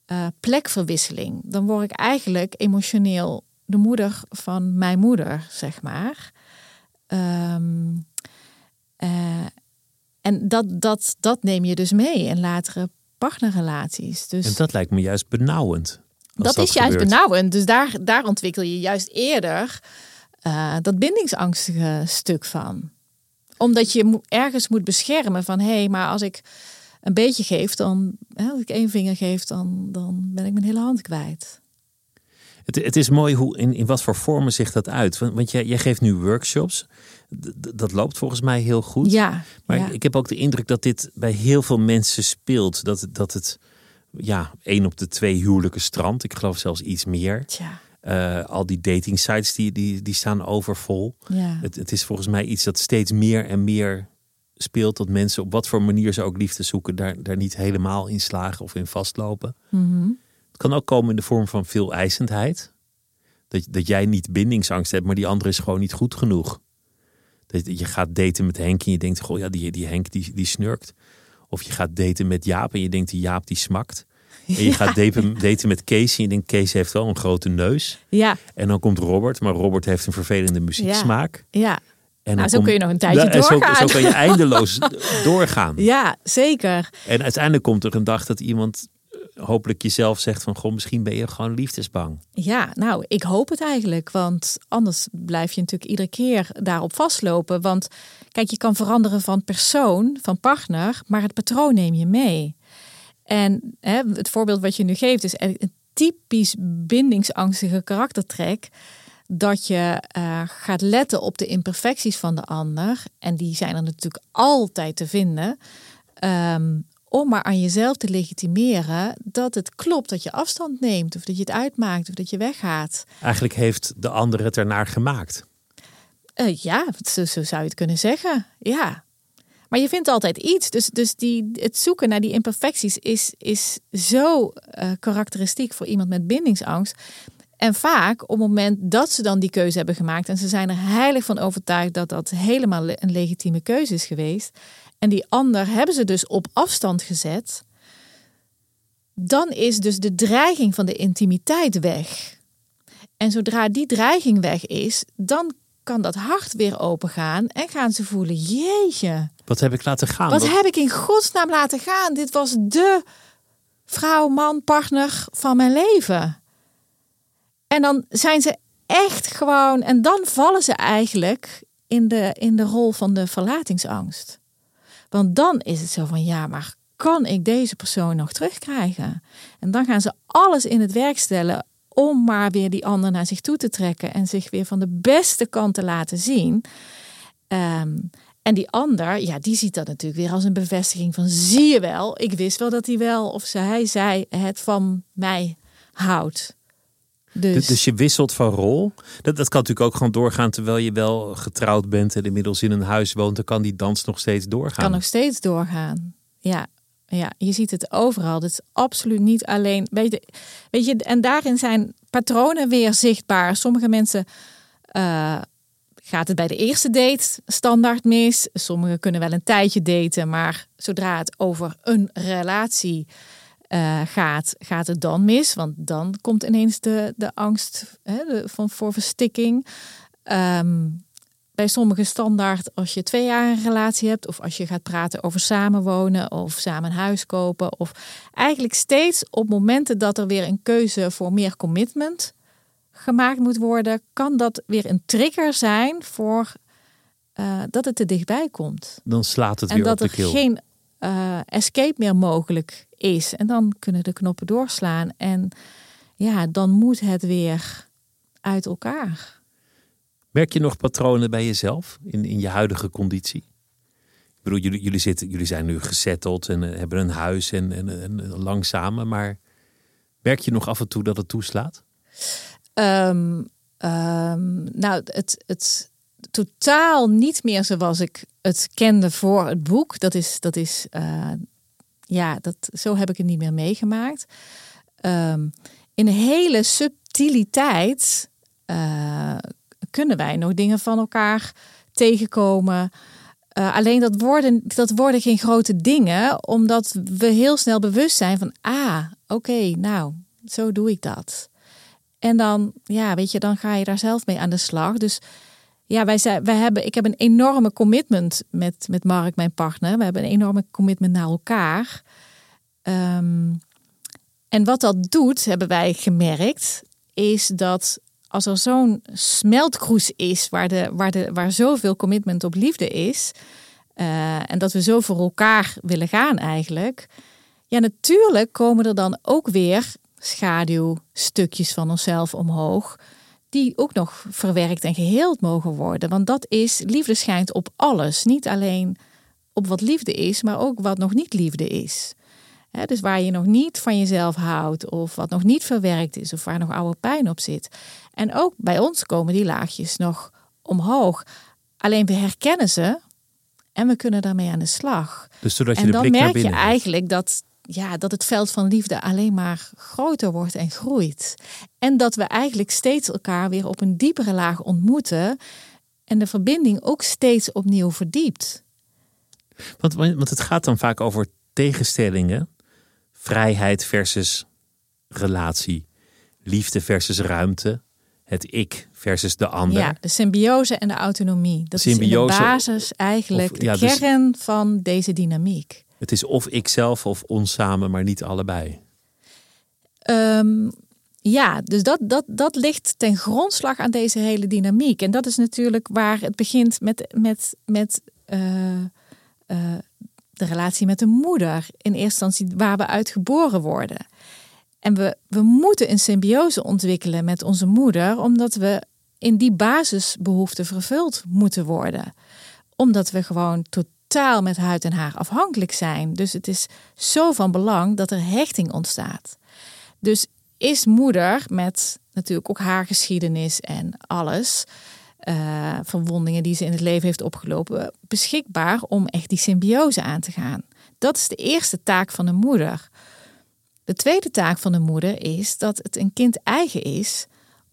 eh, plekverwisseling. Dan word ik eigenlijk emotioneel de moeder van mijn moeder, zeg maar. Ehm, eh, en dat, dat, dat neem je dus mee in latere partnerrelaties. Dus En dat lijkt me juist benauwend. dat, is juist benauwend. Dus daar, daar ontwikkel je juist eerder eh, dat bindingsangstige stuk van. Omdat je mo- ergens moet beschermen van... hé, hey, maar als ik een beetje geef, dan... Hè, als ik één vinger geef, dan, dan ben ik mijn hele hand kwijt. Het, het is mooi hoe, in, in wat voor vormen zich dat uit. Want, want jij, jij geeft nu workshops. D- dat loopt volgens mij heel goed. Ja, Maar ja. ik heb ook de indruk dat dit bij heel veel mensen speelt. Dat, dat het ja, één op de twee huwelijken strand. Ik geloof zelfs iets meer. Tja, Eh, al die dating sites die, die, die staan overvol. ja. Het, het is volgens mij iets dat steeds meer en meer speelt. Dat mensen op wat voor manier ze ook liefde zoeken, daar, daar niet helemaal in slagen of in vastlopen. Mhm. Het kan ook komen in de vorm van veel eisendheid. Dat, dat jij niet bindingsangst hebt, maar die andere is gewoon niet goed genoeg. Dat je gaat daten met Henk en je denkt, goh ja, die, die Henk die, die snurkt. Of je gaat daten met Jaap en je denkt, die Jaap die smakt. En je gaat daten, daten met Kees en je denkt, Kees heeft wel een grote neus. ja, En dan komt Robert, maar Robert heeft een vervelende muzieksmaak. ja. En Nou, dan zo komt- kun je nog een tijdje Ja, en zo- doorgaan. Zo, kan je eindeloos doorgaan. Ja, zeker. En uiteindelijk komt er een dag dat iemand eh, hopelijk jezelf zegt van... Goh, misschien ben je gewoon liefdesbang. Ja, nou, ik hoop het eigenlijk. Want anders blijf je natuurlijk iedere keer daarop vastlopen. Want kijk, je kan veranderen van persoon, van partner, maar het patroon neem je mee. En hè, het voorbeeld wat je nu geeft is een typisch bindingsangstige karaktertrek. Dat je eh, gaat letten op de imperfecties van de ander. En die zijn er natuurlijk altijd te vinden. Ehm, om maar aan jezelf te legitimeren dat het klopt dat je afstand neemt. Of dat je het uitmaakt of dat je weggaat. Eigenlijk heeft de ander het ernaar gemaakt. Eh, ja, zo, zo zou je het kunnen zeggen. Ja. Maar je vindt altijd iets. Dus, dus die, het zoeken naar die imperfecties is, is zo eh, karakteristiek voor iemand met bindingsangst. En vaak op het moment dat ze dan die keuze hebben gemaakt en ze zijn er heilig van overtuigd dat dat helemaal le- een legitieme keuze is geweest. En die ander hebben ze dus op afstand gezet. Dan is dus de dreiging van de intimiteit weg. En zodra die dreiging weg is, dan kan dat hart weer opengaan en gaan ze voelen: jeetje, Wat heb ik laten gaan? wat Wat- heb ik in godsnaam laten gaan? Dit was de vrouw, man, partner van mijn leven. En dan zijn ze echt gewoon, en dan vallen ze eigenlijk in de, in de rol van de verlatingsangst. Want dan is het zo van, ja, maar kan ik deze persoon nog terugkrijgen? En dan gaan ze alles in het werk stellen om maar weer die ander naar zich toe te trekken en zich weer van de beste kant te laten zien. Ehm, en die ander, ja, die ziet dat natuurlijk weer als een bevestiging van zie je wel, ik wist wel dat hij wel of zij, zij het van mij houdt. Dus, Dus, dus je wisselt van rol. Dat, dat kan natuurlijk ook gewoon doorgaan terwijl je wel getrouwd bent en inmiddels in een huis woont. Dan kan die dans nog steeds doorgaan. kan nog steeds doorgaan. Ja, ja, je ziet het overal. Het is absoluut niet alleen. Weet je, weet je, en daarin zijn patronen weer zichtbaar. Sommige mensen eh, gaat het bij de eerste date standaard mis. Sommigen kunnen wel een tijdje daten, maar zodra het over een relatie eh, gaat, gaat het dan mis. Want dan komt ineens de, de angst hè, van, voor verstikking. Ehm, bij sommige standaard als je twee jaar een relatie hebt, of als je gaat praten over samenwonen of samen een huis kopen, of eigenlijk steeds op momenten dat er weer een keuze voor meer commitment gemaakt moet worden, kan dat weer een trigger zijn voor eh, dat het te dichtbij komt. Dan slaat het En weer dat op de er keel. geen eh, escape meer mogelijk is. En dan kunnen de knoppen doorslaan. En ja, dan moet het weer uit elkaar. Merk je nog patronen bij jezelf in, in je huidige conditie? Ik bedoel, jullie, jullie, zitten, jullie zijn nu gezetteld en eh, hebben een huis en, en, en samen. Maar merk je nog af en toe dat het toeslaat? Ehm, ehm, nou, het, het totaal niet meer zoals ik het kende voor het boek. Dat is, dat is eh, ja, dat, zo heb ik het niet meer meegemaakt. Ehm, in hele subtiliteit eh, kunnen wij nog dingen van elkaar tegenkomen. Eh, alleen dat worden, dat worden geen grote dingen, omdat we heel snel bewust zijn van, ah, oké, nou, zo doe ik dat. En dan, ja, weet je, dan ga je daar zelf mee aan de slag. Dus ja, wij, zijn, wij hebben, ik heb een enorme commitment met, met Mark, mijn partner. We hebben een enorme commitment naar elkaar. Ehm, en wat dat doet, hebben wij gemerkt, is dat als er zo'n smeltkroes is, waar, de, waar, de, waar zoveel commitment op liefde is, eh, en dat we zo voor elkaar willen gaan eigenlijk, ja, natuurlijk komen er dan ook weer schaduwstukjes van onszelf omhoog, die ook nog verwerkt en geheeld mogen worden. Want dat is, liefde schijnt op alles, niet alleen op wat liefde is, maar ook wat nog niet liefde is. Dus waar je nog niet van jezelf houdt, of wat nog niet verwerkt is, of waar nog oude pijn op zit. En ook bij ons komen die laagjes nog omhoog. Alleen we herkennen ze en we kunnen daarmee aan de slag. Dus zodat je en de dan blik merk je eigenlijk dat, ja, dat het veld van liefde alleen maar groter wordt en groeit. En dat we eigenlijk steeds elkaar weer op een diepere laag ontmoeten. En de verbinding ook steeds opnieuw verdiept. Want, want het gaat dan vaak over tegenstellingen. Vrijheid versus relatie. Liefde versus ruimte. Het ik versus de ander. Ja, de symbiose en de autonomie. Dat is Symbiose de basis eigenlijk of- de dus- kern van deze dynamiek. Het is of ikzelf of ons samen, maar niet allebei. Ehm, ja, dus dat, dat, dat ligt ten grondslag aan deze hele dynamiek. En dat is natuurlijk waar het begint met, met, met eh, eh, de relatie met de moeder. In eerste instantie waar we uit geboren worden. En we, we moeten een symbiose ontwikkelen met onze moeder, omdat we in die basisbehoeften vervuld moeten worden. Omdat we gewoon totaal met huid en haar afhankelijk zijn. Dus het is zo van belang dat er hechting ontstaat. Dus is moeder met natuurlijk ook haar geschiedenis en alles, eh, verwondingen die ze in het leven heeft opgelopen, beschikbaar om echt die symbiose aan te gaan. Dat is de eerste taak van de moeder. De tweede taak van de moeder is dat het een kind eigen is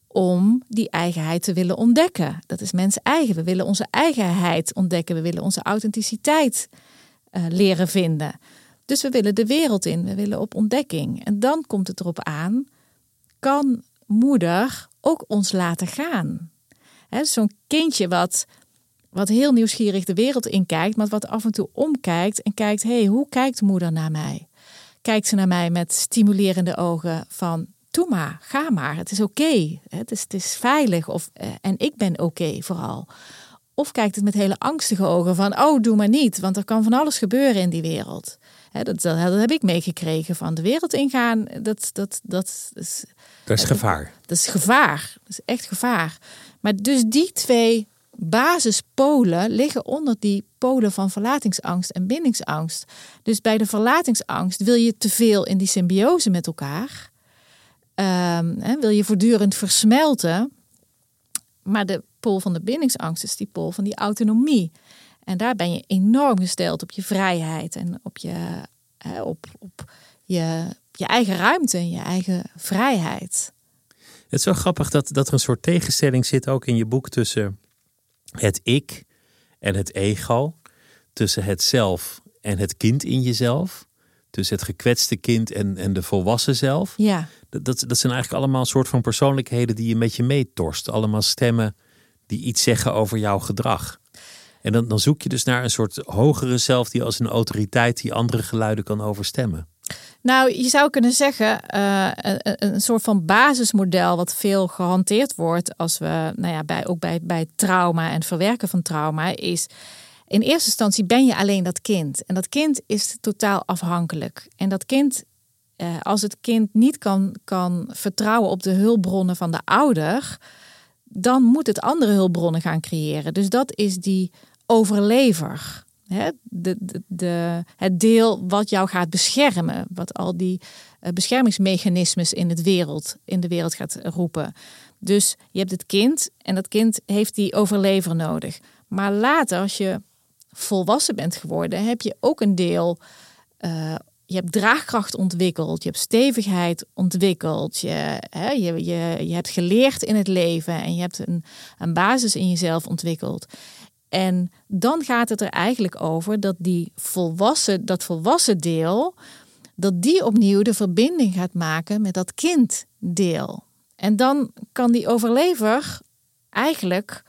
om die eigenheid te willen ontdekken. Dat is mens eigen. We willen onze eigenheid ontdekken. We willen onze authenticiteit eh, leren vinden. Dus we willen de wereld in. We willen op ontdekking. En dan komt het erop aan: kan moeder ook ons laten gaan? Zo'n kindje wat, wat heel nieuwsgierig de wereld inkijkt, maar wat af en toe omkijkt en kijkt: hé, hey, hoe kijkt moeder naar mij? Kijkt ze naar mij met stimulerende ogen van doe maar, ga maar, het is oké, het, is, het is veilig of, eh, en ik ben oké vooral. Of kijkt het met hele angstige ogen van oh doe maar niet, want er kan van alles gebeuren in die wereld. Dat, dat, dat heb ik meegekregen van de wereld ingaan, dat, dat, dat is Dat is gevaar. dat is gevaar. Dat is echt gevaar. Maar dus die twee basispolen liggen onder die polen van verlatingsangst en bindingsangst. Dus bij de verlatingsangst wil je te veel in die symbiose met elkaar. Hè, wil je voortdurend versmelten. Maar de pool van de bindingsangst is die pool van die autonomie. En daar ben je enorm gesteld op je vrijheid en op je, op, op je, je eigen ruimte en je eigen vrijheid. Het is zo grappig dat, dat er een soort tegenstelling zit ook in je boek tussen het ik en het ego. Tussen het zelf en het kind in jezelf. Tussen het gekwetste kind en, en de volwassen zelf. Ja. Dat, dat, dat zijn eigenlijk allemaal een soort van persoonlijkheden die je met je meetorst. Allemaal stemmen die iets zeggen over jouw gedrag. En dan, dan zoek je dus naar een soort hogere zelf die als een autoriteit die andere geluiden kan overstemmen. Nou, je zou kunnen zeggen, eh, een, soort van basismodel wat veel gehanteerd wordt als we, nou ja, bij, ook bij, bij trauma en verwerken van trauma, is in eerste instantie ben je alleen dat kind. En dat kind is totaal afhankelijk. En dat kind, eh, als het kind niet kan, kan vertrouwen op de hulpbronnen van de ouder, dan moet het andere hulpbronnen gaan creëren. Dus dat is die overlever. Hè? De, de, het deel wat jou gaat beschermen. Wat al die eh, beschermingsmechanismes in, het wereld, in de wereld gaat roepen. Dus je hebt het kind en dat kind heeft die overlever nodig. Maar later, als je volwassen bent geworden, heb je ook een deel. eh, je hebt draagkracht ontwikkeld, je hebt stevigheid ontwikkeld, je, hè, je, je, je hebt geleerd in het leven en je hebt een, een basis in jezelf ontwikkeld. En dan gaat het er eigenlijk over dat die volwassen, dat volwassen deel, dat die opnieuw de verbinding gaat maken met dat kinddeel. En dan kan die overlever eigenlijk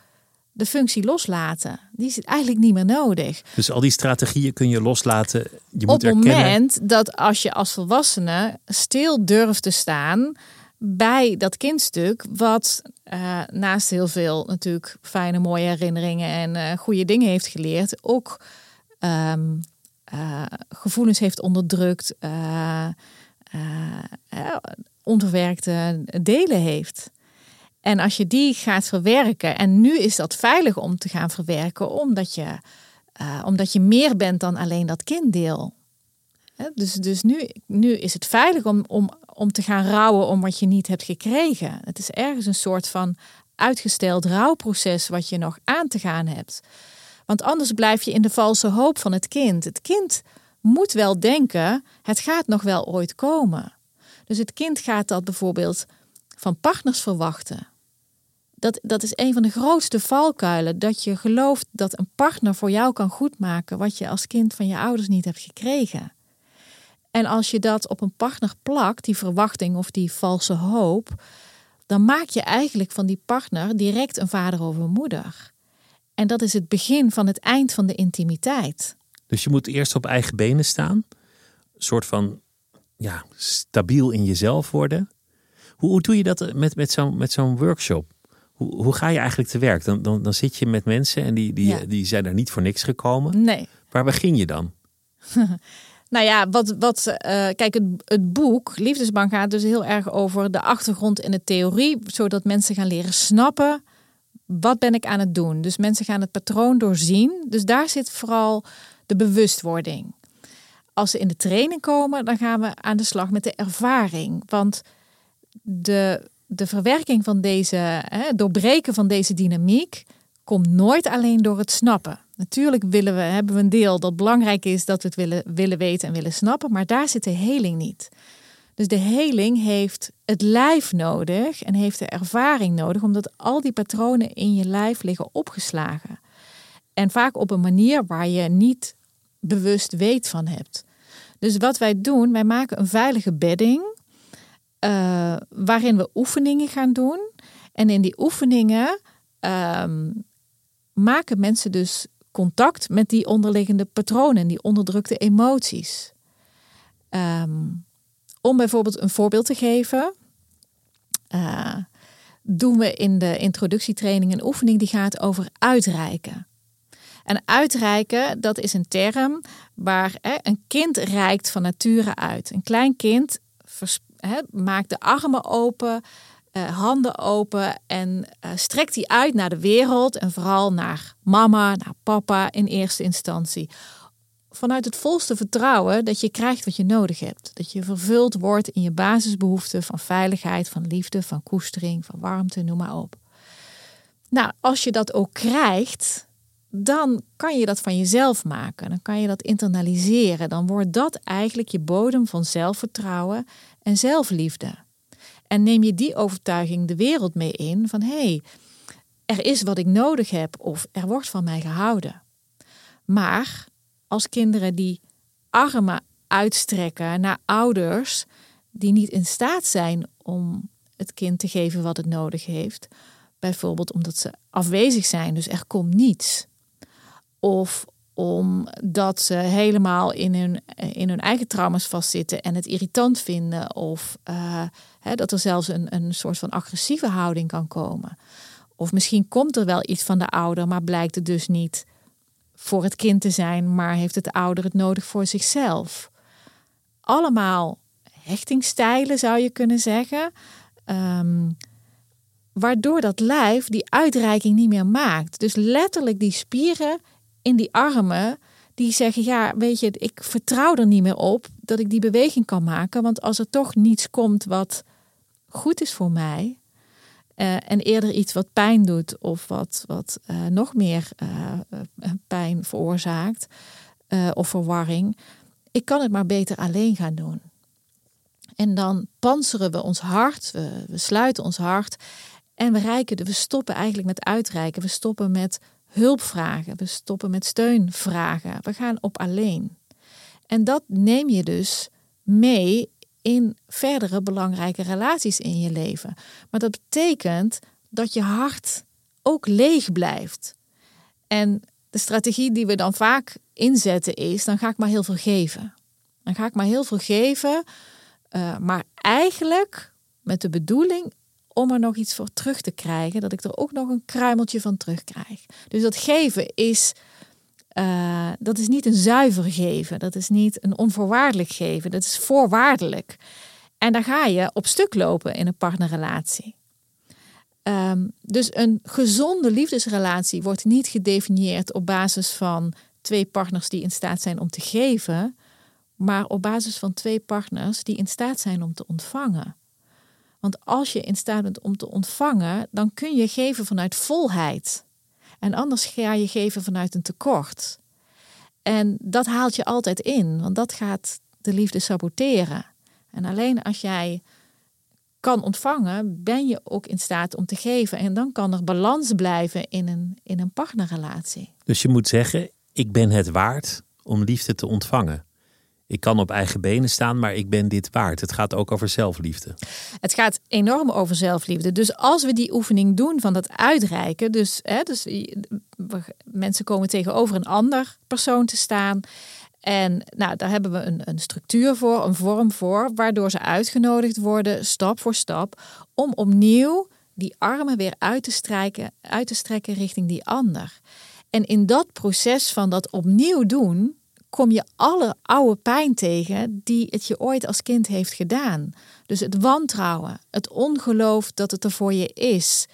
de functie loslaten. Die is eigenlijk niet meer nodig. Dus al die strategieën kun je loslaten. Je moet Op het moment dat als je als volwassene stil durft te staan bij dat kindstuk, wat eh, naast heel veel natuurlijk fijne, mooie herinneringen en eh, goede dingen heeft geleerd, ook ehm, eh, gevoelens heeft onderdrukt, onverwerkte delen heeft. En als je die gaat verwerken, en nu is dat veilig om te gaan verwerken, omdat je, omdat je meer bent dan alleen dat kinddeel. Dus, dus nu, nu is het veilig om, om, om te gaan rouwen om wat je niet hebt gekregen. Het is ergens een soort van uitgesteld rouwproces wat je nog aan te gaan hebt. Want anders blijf je in de valse hoop van het kind. Het kind moet wel denken, het gaat nog wel ooit komen. Dus het kind gaat dat bijvoorbeeld van partners verwachten. Dat, dat is een van de grootste valkuilen. Dat je gelooft dat een partner voor jou kan goedmaken wat je als kind van je ouders niet hebt gekregen. En als je dat op een partner plakt, die verwachting of die valse hoop, dan maak je eigenlijk van die partner direct een vader of een moeder. En dat is het begin van het eind van de intimiteit. Dus je moet eerst op eigen benen staan, een soort van ja, stabiel in jezelf worden. Hoe, hoe doe je dat met, met zo'n met zo'n workshop? Hoe, hoe ga je eigenlijk te werk? Dan, dan, dan zit je met mensen en die, die, die zijn er niet voor niks gekomen. Nee. Waar begin je dan? Nou ja, wat, wat, uh, kijk, het, het boek Liefdesbank gaat dus heel erg over de achtergrond en de theorie, zodat mensen gaan leren snappen wat ben ik aan het doen. Dus mensen gaan het patroon doorzien. Dus daar zit vooral de bewustwording. Als ze in de training komen, dan gaan we aan de slag met de ervaring. Want de, de verwerking van deze, hè, doorbreken van deze dynamiek, komt nooit alleen door het snappen. Natuurlijk willen we, hebben we een deel dat belangrijk is dat we het willen, willen weten en willen snappen, maar daar zit de heling niet. Dus de heling heeft het lijf nodig en heeft de ervaring nodig, omdat al die patronen in je lijf liggen opgeslagen. En vaak op een manier waar je niet bewust weet van hebt. Dus wat wij doen, wij maken een veilige bedding uh, waarin we oefeningen gaan doen. En in die oefeningen ehm, maken mensen dus contact met die onderliggende patronen, die onderdrukte emoties. Ehm, om bijvoorbeeld een voorbeeld te geven, uh, doen we in de introductietraining een oefening die gaat over uitreiken. En uitreiken, dat is een term waar hè, een kind reikt van nature uit. Een klein kind hè, maakt de armen open, uh, handen open en uh, strekt die uit naar de wereld en vooral naar mama, naar papa in eerste instantie. Vanuit het volste vertrouwen dat je krijgt wat je nodig hebt. Dat je vervuld wordt in je basisbehoeften van veiligheid, van liefde, van koestering, van warmte, noem maar op. Nou, als je dat ook krijgt, dan kan je dat van jezelf maken. Dan kan je dat internaliseren. Dan wordt dat eigenlijk je bodem van zelfvertrouwen en zelfliefde. En neem je die overtuiging de wereld mee in van hé, hey, er is wat ik nodig heb of er wordt van mij gehouden. Maar als kinderen die armen uitstrekken naar ouders die niet in staat zijn om het kind te geven wat het nodig heeft, bijvoorbeeld omdat ze afwezig zijn, dus er komt niets. Of omdat ze helemaal in hun, in hun eigen trauma's vastzitten en het irritant vinden. Of uh, dat er zelfs een, een soort van agressieve houding kan komen. Of misschien komt er wel iets van de ouder, maar blijkt het dus niet voor het kind te zijn, maar heeft het ouder het nodig voor zichzelf. Allemaal hechtingstijlen zou je kunnen zeggen. Um, waardoor dat lijf die uitreiking niet meer maakt. Dus letterlijk die spieren in die armen die zeggen: Ja, weet je, ik vertrouw er niet meer op dat ik die beweging kan maken. Want als er toch niets komt wat goed is voor mij. Uh, en eerder iets wat pijn doet of wat, wat uh, nog meer uh, pijn veroorzaakt of verwarring. Ik kan het maar beter alleen gaan doen. En dan panseren we ons hart, we, we sluiten ons hart en we, reiken, we stoppen eigenlijk met uitreiken. We stoppen met hulp vragen. We stoppen met steun vragen. We gaan op alleen. En dat neem je dus mee in verdere belangrijke relaties in je leven. Maar dat betekent dat je hart ook leeg blijft. En de strategie die we dan vaak inzetten is: dan ga ik maar heel veel geven. Dan ga ik maar heel veel geven, uh, maar eigenlijk met de bedoeling om er nog iets voor terug te krijgen, dat ik er ook nog een kruimeltje van terugkrijg. Dus dat geven is, uh, dat is niet een zuiver geven, dat is niet een onvoorwaardelijk geven, dat is voorwaardelijk. En daar ga je op stuk lopen in een partnerrelatie. Um, dus een gezonde liefdesrelatie wordt niet gedefinieerd op basis van twee partners die in staat zijn om te geven, maar op basis van twee partners die in staat zijn om te ontvangen. Want als je in staat bent om te ontvangen, dan kun je geven vanuit volheid. En anders ga je geven vanuit een tekort. En dat haalt je altijd in, want dat gaat de liefde saboteren. En alleen als jij kan ontvangen, ben je ook in staat om te geven. En dan kan er balans blijven in een, in een partnerrelatie. Dus je moet zeggen, ik ben het waard om liefde te ontvangen. Ik kan op eigen benen staan, maar ik ben dit waard. Het gaat ook over zelfliefde. Het gaat enorm over zelfliefde. Dus als we die oefening doen van dat uitreiken, dus, hè, dus mensen komen tegenover een ander persoon te staan. En nou, daar hebben we een, een structuur voor, een vorm voor, waardoor ze uitgenodigd worden, stap voor stap, om opnieuw die armen weer uit te, strijken, uit te strekken richting die ander. En in dat proces van dat opnieuw doen, kom je alle oude pijn tegen die het je ooit als kind heeft gedaan. Dus het wantrouwen, het ongeloof dat het er voor je is.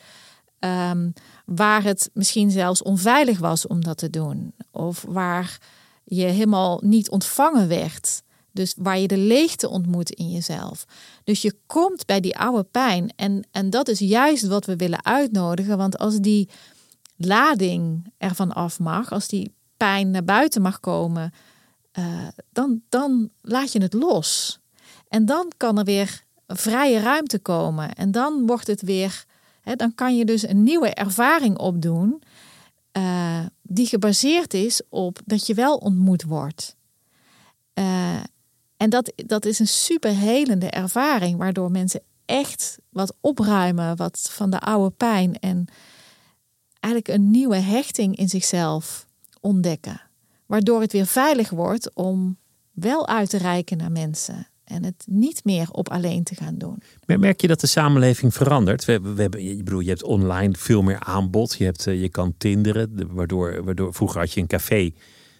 Ehm, waar het misschien zelfs onveilig was om dat te doen. Of waar je helemaal niet ontvangen werd. Dus waar je de leegte ontmoet in jezelf. Dus je komt bij die oude pijn. En, en dat is juist wat we willen uitnodigen. Want als die lading ervan af mag, als die pijn naar buiten mag komen, uh, dan, dan laat je het los. En dan kan er weer vrije ruimte komen. En dan wordt het weer, hè, dan kan je dus een nieuwe ervaring opdoen. Uh, die gebaseerd is op dat je wel ontmoet wordt. Uh, en dat, dat is een super helende ervaring, waardoor mensen echt wat opruimen wat van de oude pijn en eigenlijk een nieuwe hechting in zichzelf ontdekken. Waardoor het weer veilig wordt om wel uit te reiken naar mensen. En het niet meer op alleen te gaan doen. Merk je dat de samenleving verandert? We, we hebben, je, bedoel, je hebt online veel meer aanbod. Je, hebt, eh, je kan tinderen. Waardoor, waardoor, vroeger had je een café.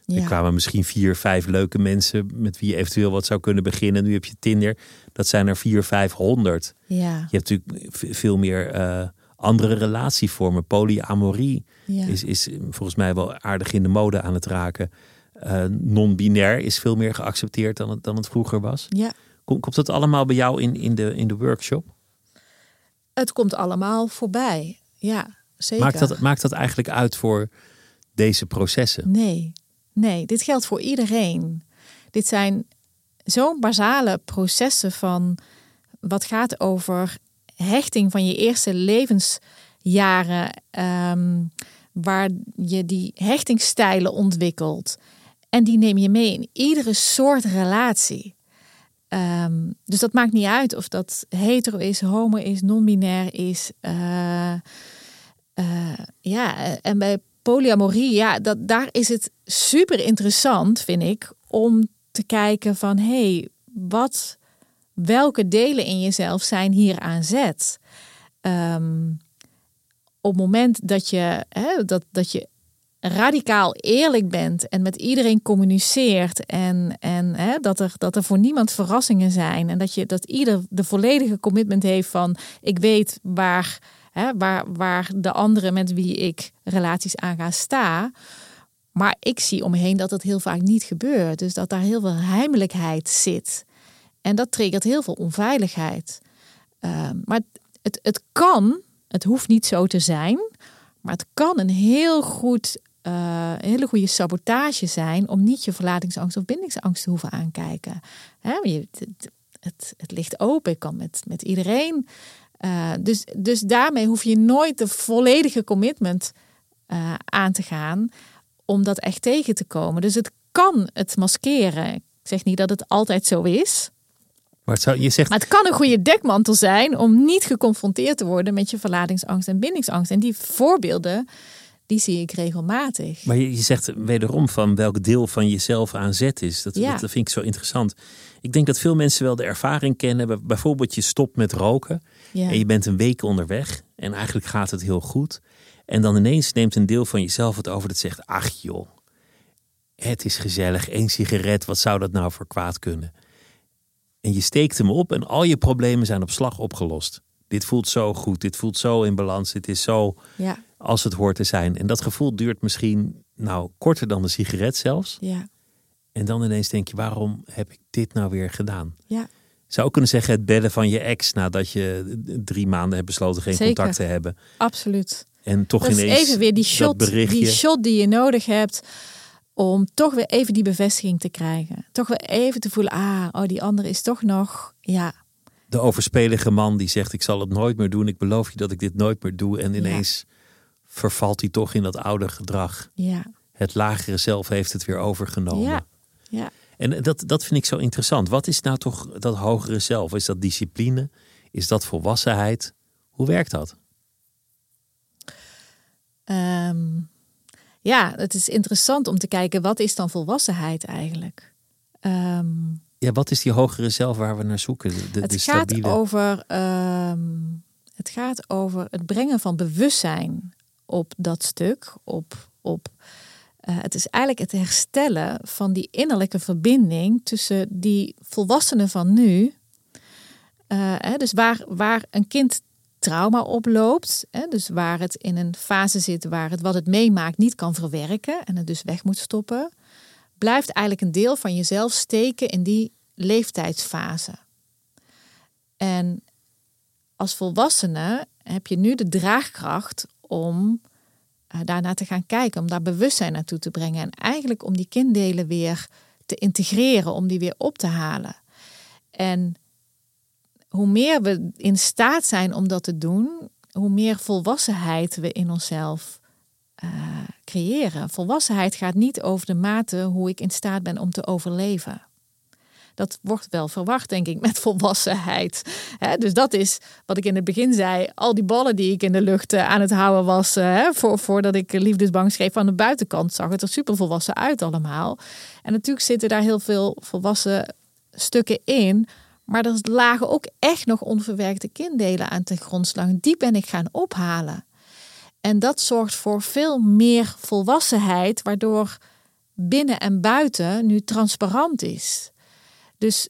Er kwamen misschien vier, vijf leuke mensen met wie je eventueel wat zou kunnen beginnen. Nu heb je Tinder. Dat zijn er vier, vijfhonderd. Ja. Je hebt natuurlijk veel meer eh, andere relatievormen. Polyamorie is, is volgens mij wel aardig in de mode aan het raken. Uh, Non-binair is veel meer geaccepteerd dan het, dan het vroeger was. Ja. Komt, dat allemaal bij jou in, in, de, in de workshop? Het komt allemaal voorbij. Ja, zeker. Maakt dat, maakt dat eigenlijk uit voor deze processen? Nee, nee. Dit geldt voor iedereen. Dit zijn zo'n basale processen van wat gaat over hechting van je eerste levensjaren, um, waar je die hechtingsstijlen ontwikkelt. En die neem je mee in iedere soort relatie. Ehm, dus dat maakt niet uit of dat hetero is, homo is, non-binair is. Uh, uh, ja, en bij polyamorie, ja, dat, daar is het super interessant, vind ik, om te kijken van hé, hey, wat, welke delen in jezelf zijn hier aan zet? Um, op het moment dat je, hè, dat, dat je radicaal eerlijk bent en met iedereen communiceert en, en hè, dat, er, dat er voor niemand verrassingen zijn en dat, je, dat ieder de volledige commitment heeft van ik weet waar, hè, waar, waar de andere met wie ik relaties aan ga sta. Maar ik zie omheen dat het heel vaak niet gebeurt. Dus dat daar heel veel heimelijkheid zit. En dat triggert heel veel onveiligheid. Uh, maar het, het kan, het hoeft niet zo te zijn. Maar het kan een heel goed een hele goede sabotage zijn om niet je verlatingsangst of bindingsangst te hoeven aankijken. Hè? Het, het, het, ligt open, ik kan met, met iedereen. Uh, dus, dus daarmee hoef je nooit de volledige commitment uh, aan te gaan om dat echt tegen te komen. Dus het kan het maskeren. Ik zeg niet dat het altijd zo is. Maar het, zou, je zegt... maar het kan een goede dekmantel zijn om niet geconfronteerd te worden met je verlatingsangst en bindingsangst. En die voorbeelden die zie ik regelmatig. Maar je, zegt wederom van welk deel van jezelf aan zet is. Dat, dat, vind ik zo interessant. Ik denk dat veel mensen wel de ervaring kennen. Bijvoorbeeld je stopt met roken en je bent een week onderweg en eigenlijk gaat het heel goed. En dan ineens neemt een deel van jezelf het over dat zegt, ach joh, het is gezellig, één sigaret, wat zou dat nou voor kwaad kunnen? En je steekt hem op en al je problemen zijn op slag opgelost. Dit voelt zo goed, dit voelt zo in balans, dit is zo ja als het hoort te zijn. En dat gevoel duurt misschien nou korter dan de sigaret zelfs. Ja. En dan ineens denk je, waarom heb ik dit nou weer gedaan? Ja. Zou ook kunnen zeggen het bellen van je ex nadat je drie maanden hebt besloten geen Zeker. contact te hebben. Absoluut. En toch Dat is ineens even weer shot, die shot die je nodig hebt om toch weer even die bevestiging te krijgen. Toch weer even te voelen, ah, oh, die andere is toch nog, ja, De overspelige man die zegt ik zal het nooit meer doen. Ik beloof je dat ik dit nooit meer doe. En ineens vervalt hij toch in dat oude gedrag. ja, Het lagere zelf heeft het weer overgenomen. ja, ja. En dat, dat vind ik zo interessant. Wat is nou toch dat hogere zelf? Is dat discipline? Is dat volwassenheid? Hoe werkt dat? Ehm, ja, het is interessant om te kijken, wat is dan volwassenheid eigenlijk? Ehm, Ja, wat is die hogere zelf waar we naar zoeken? De, het, de gaat over, ehm, het gaat over het brengen van bewustzijn op dat stuk. Op, op, eh, het is eigenlijk het herstellen van die innerlijke verbinding tussen die volwassenen van nu. eh, hè, dus waar, waar een kind trauma oploopt, hè, dus waar het in een fase zit waar het wat het meemaakt niet kan verwerken en het dus weg moet stoppen, blijft eigenlijk een deel van jezelf steken in die leeftijdsfase. En als volwassene heb je nu de draagkracht om uh, daarnaar te gaan kijken, om daar bewustzijn naartoe te brengen en eigenlijk om die kinddelen weer te integreren, om die weer op te halen. En hoe meer we in staat zijn om dat te doen, hoe meer volwassenheid we in onszelf uh, creëren. Volwassenheid gaat niet over de mate hoe ik in staat ben om te overleven. Dat wordt wel verwacht, denk ik, met volwassenheid. He, dus dat is wat ik in het begin zei. Al die ballen die ik in de lucht uh, aan het houden was. Uh, voor, voordat ik liefdesbang schreef aan de buitenkant, zag het er super volwassen uit allemaal. En natuurlijk zitten daar heel veel volwassen stukken in. Maar er lagen ook echt nog onverwerkte kinddelen aan ten grondslag. Die ben ik gaan ophalen. En dat zorgt voor veel meer volwassenheid, waardoor binnen en buiten nu transparant is. Dus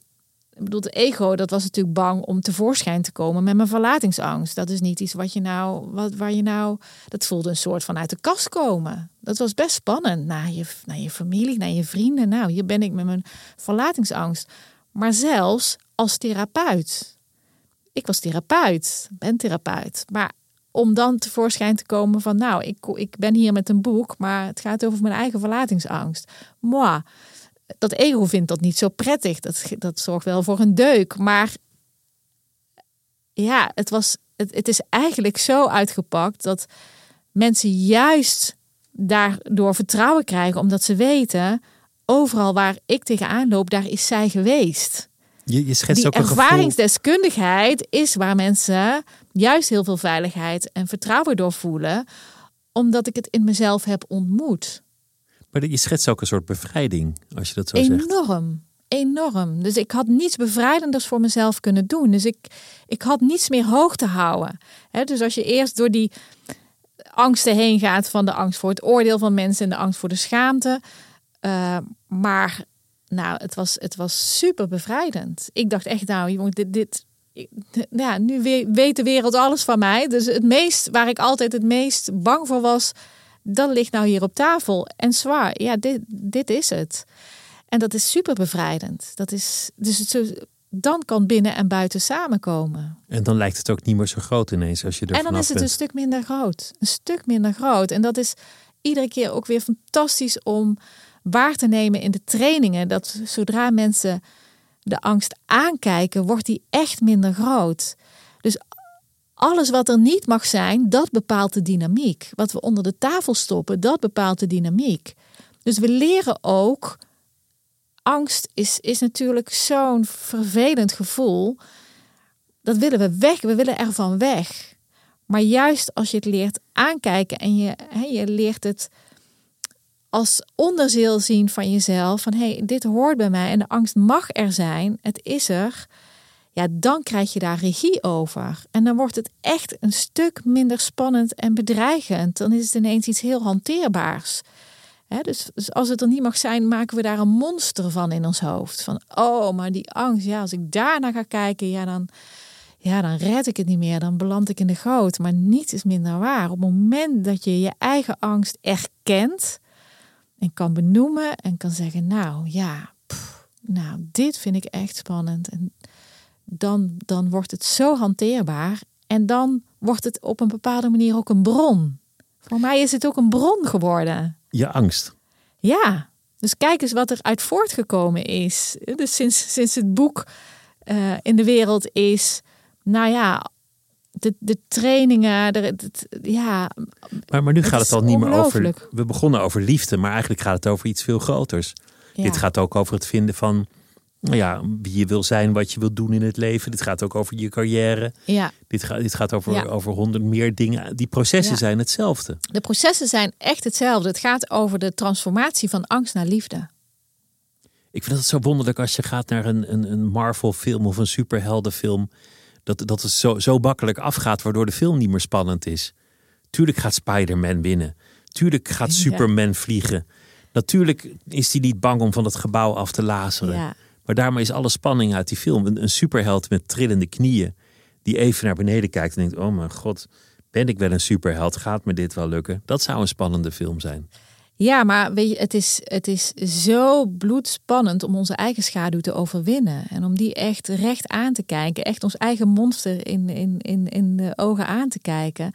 ik bedoel, de ego, dat was natuurlijk bang om tevoorschijn te komen met mijn verlatingsangst. Dat is niet iets wat je nou, wat, waar je nou, dat voelde een soort van uit de kast komen. Dat was best spannend naar je, naar je familie, naar je vrienden. Nou, hier ben ik met mijn verlatingsangst. Maar zelfs als therapeut. Ik was therapeut, ben therapeut. Maar om dan tevoorschijn te komen van, nou, ik, ik ben hier met een boek, maar het gaat over mijn eigen verlatingsangst. Moi, dat ego vindt dat niet zo prettig. Dat, dat zorgt wel voor een deuk. Maar ja, het, was, het, het is eigenlijk zo uitgepakt dat mensen juist daardoor vertrouwen krijgen, omdat ze weten, overal waar ik tegenaan loop, daar is zij geweest. Je, je schetst Die ook een ervaringsdeskundigheid is waar mensen juist heel veel veiligheid en vertrouwen door voelen, omdat ik het in mezelf heb ontmoet. Maar je schetst ook een soort bevrijding, als je dat zo zegt. Enorm, enorm. Dus ik had niets bevrijdenders voor mezelf kunnen doen. Dus ik, ik had niets meer hoog te houden. He, dus als je eerst door die angsten heen gaat van de angst voor het oordeel van mensen en de angst voor de schaamte. Uh, maar nou, het was, het was super bevrijdend. Ik dacht echt, nou, jongen, dit, dit, ja, nu weet de wereld alles van mij. Dus het meest, waar ik altijd het meest bang voor was, dat ligt nou hier op tafel. En zwaar, ja, dit, dit is het. En dat is super bevrijdend. Dat is, dus het, dan kan binnen en buiten samenkomen. En dan lijkt het ook niet meer zo groot ineens als je er En dan is het bent. een stuk minder groot. Een stuk minder groot. En dat is iedere keer ook weer fantastisch om waar te nemen in de trainingen. Dat zodra mensen de angst aankijken, wordt die echt minder groot. Dus alles wat er niet mag zijn, dat bepaalt de dynamiek. Wat we onder de tafel stoppen, dat bepaalt de dynamiek. Dus we leren ook. Angst is, is natuurlijk zo'n vervelend gevoel. Dat willen we weg. We willen ervan weg. Maar juist als je het leert aankijken en je, je leert het als onderdeel zien van jezelf. Van hé, hey, dit hoort bij mij en de angst mag er zijn. Het is er ja, dan krijg je daar regie over. En dan wordt het echt een stuk minder spannend en bedreigend. Dan is het ineens iets heel hanteerbaars. He, dus, dus, als het er niet mag zijn, maken we daar een monster van in ons hoofd. Van, oh, maar die angst, ja, als ik daarnaar ga kijken, ja, dan, ja, dan red ik het niet meer. Dan beland ik in de goot. Maar niets is minder waar. Op het moment dat je je eigen angst erkent, en kan benoemen en kan zeggen, nou ja, pff, nou dit vind ik echt spannend. En dan, dan wordt het zo hanteerbaar en dan wordt het op een bepaalde manier ook een bron. Voor mij is het ook een bron geworden. Je angst. Ja, dus kijk eens wat er uit voortgekomen is. Dus sinds, sinds het boek uh, in de wereld is, nou ja, de, de trainingen, de, ja. Maar, maar nu gaat het al niet meer over. We begonnen over liefde, maar eigenlijk gaat het over iets veel groters. Ja. Dit gaat ook over het vinden van nou ja, wie je wil zijn, wat je wilt doen in het leven. Dit gaat ook over je carrière. Ja. Dit, gaat, dit gaat over, over honderd meer dingen. Die processen zijn hetzelfde. De processen zijn echt hetzelfde. Het gaat over de transformatie van angst naar liefde. Ik vind het zo wonderlijk als je gaat naar een, een, een Marvel-film of een superheldenfilm. Dat, dat het zo, zo makkelijk afgaat, waardoor de film niet meer spannend is. Tuurlijk gaat Spider-Man winnen. Tuurlijk gaat Superman vliegen. Natuurlijk is hij niet bang om van het gebouw af te lazeren. Ja. Maar daarmee is alle spanning uit die film. Een, een superheld met trillende knieën. Die even naar beneden kijkt en denkt: Oh mijn god, ben ik wel een superheld? Gaat me dit wel lukken? Dat zou een spannende film zijn. Ja, maar weet je, het is, het is zo bloedspannend om onze eigen schaduw te overwinnen. En om die echt recht aan te kijken. Echt ons eigen monster in, in, in, in de ogen aan te kijken.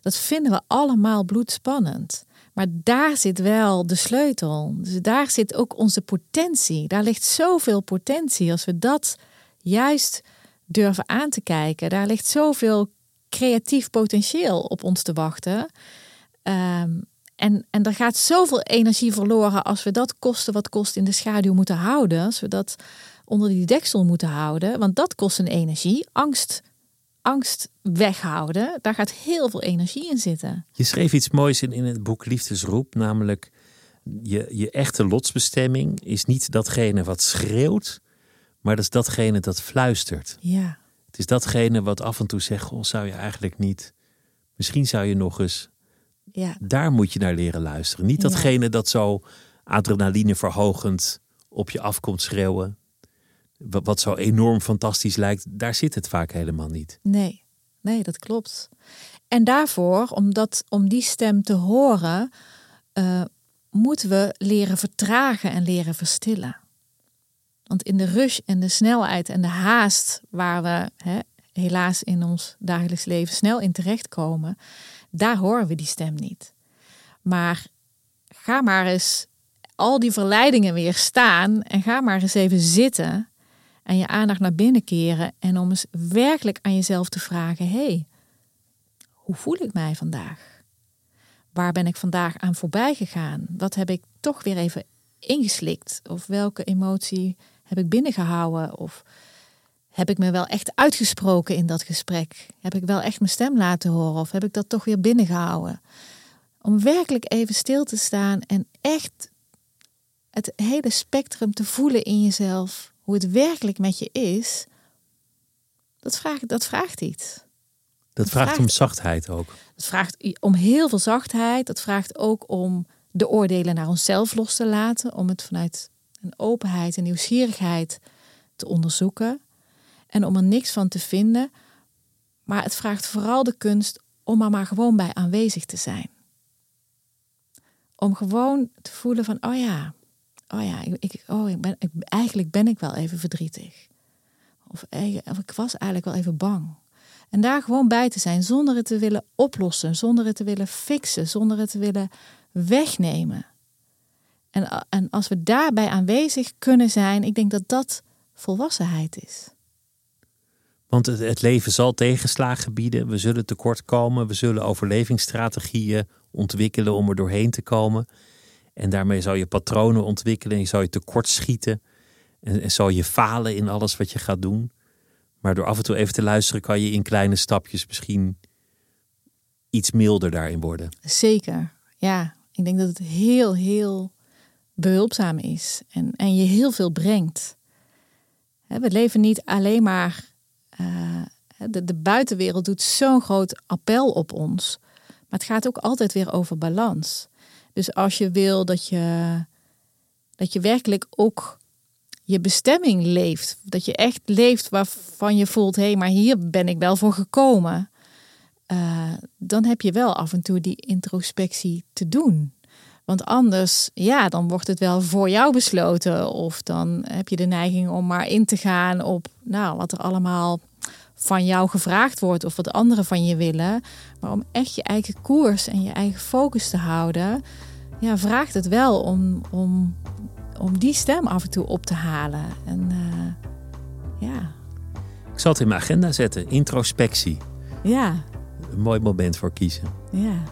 Dat vinden we allemaal bloedspannend. Maar daar zit wel de sleutel. Dus daar zit ook onze potentie. Daar ligt zoveel potentie. Als we dat juist durven aan te kijken, daar ligt zoveel creatief potentieel op ons te wachten. Um, en, en er gaat zoveel energie verloren als we dat kosten wat kost in de schaduw moeten houden. Als we dat onder die deksel moeten houden. Want dat kost een energie. Angst angst weghouden, daar gaat heel veel energie in zitten. Je schreef iets moois in, in het boek Liefdesroep, namelijk je, je echte lotsbestemming is niet datgene wat schreeuwt, maar dat is datgene dat fluistert. Ja. Het is datgene wat af en toe zegt, oh, zou je eigenlijk niet, misschien zou je nog eens, ja. daar moet je naar leren luisteren. Niet datgene dat zo adrenaline verhogend op je afkomt schreeuwen wat zo enorm fantastisch lijkt, daar zit het vaak helemaal niet. Nee, nee, dat klopt. En daarvoor, om, dat, om die stem te horen, uh, moeten we leren vertragen en leren verstillen. Want in de rush en de snelheid en de haast waar we hè, helaas in ons dagelijks leven snel in terechtkomen, daar horen we die stem niet. Maar ga maar eens al die verleidingen weer staan en ga maar eens even zitten en je aandacht naar binnen keren en om eens werkelijk aan jezelf te vragen: hey, hoe voel ik mij vandaag? Waar ben ik vandaag aan voorbij gegaan? Wat heb ik toch weer even ingeslikt? Of welke emotie heb ik binnengehouden? Of heb ik me wel echt uitgesproken in dat gesprek? Heb ik wel echt mijn stem laten horen? Of heb ik dat toch weer binnengehouden? Om werkelijk even stil te staan en echt het hele spectrum te voelen in jezelf hoe het werkelijk met je is, dat vraagt, dat vraagt iets. Dat, vraagt, om zachtheid ook. Dat vraagt om heel veel zachtheid. Dat vraagt ook om de oordelen naar onszelf los te laten. Om het vanuit een openheid en nieuwsgierigheid te onderzoeken. En om er niks van te vinden. Maar het vraagt vooral de kunst om er maar gewoon bij aanwezig te zijn. Om gewoon te voelen van, oh ja, oh ja, ik, ik oh, ik ben, eigenlijk ben ik wel even verdrietig. Of, of ik was eigenlijk wel even bang. En daar gewoon bij te zijn, zonder het te willen oplossen, zonder het te willen fixen, zonder het te willen wegnemen. En, en als we daarbij aanwezig kunnen zijn, ik denk dat dat volwassenheid is. Want het, leven zal tegenslagen bieden. We zullen tekort komen. We zullen overlevingsstrategieën ontwikkelen om er doorheen te komen. En daarmee zou je patronen ontwikkelen en je zou je tekortschieten. En, en zou je falen in alles wat je gaat doen. Maar door af en toe even te luisteren kan je in kleine stapjes misschien iets milder daarin worden. Zeker, ja. Ik denk dat het heel, heel behulpzaam is en, en je heel veel brengt. We leven niet alleen maar. Uh, de, de buitenwereld doet zo'n groot appel op ons. Maar het gaat ook altijd weer over balans. Dus als je wil dat je, dat je werkelijk ook je bestemming leeft, dat je echt leeft waarvan je voelt, hé, hey, maar hier ben ik wel voor gekomen, uh, dan heb je wel af en toe die introspectie te doen. Want anders, ja, dan wordt het wel voor jou besloten. Of dan heb je de neiging om maar in te gaan op nou, wat er allemaal van jou gevraagd wordt of wat anderen van je willen. Maar om echt je eigen koers en je eigen focus te houden, ja, vraagt het wel om, om, om die stem af en toe op te halen. En uh, ja. Ik zal het in mijn agenda zetten. Introspectie. Ja. Een mooi moment voor kiezen. Ja.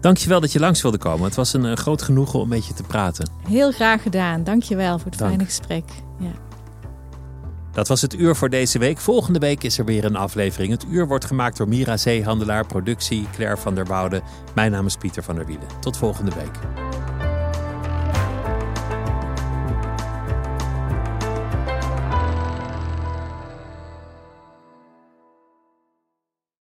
Dankjewel dat je langs wilde komen. Het was een, een groot genoegen om met je te praten. Heel graag gedaan. Dankjewel voor het Dank. fijne gesprek. Ja. Dat was het uur voor deze week. Volgende week is er weer een aflevering. Het uur wordt gemaakt door Mira Zeehandelaar, productie Claire van der Woude. Mijn naam is Pieter van der Wielen. Tot volgende week.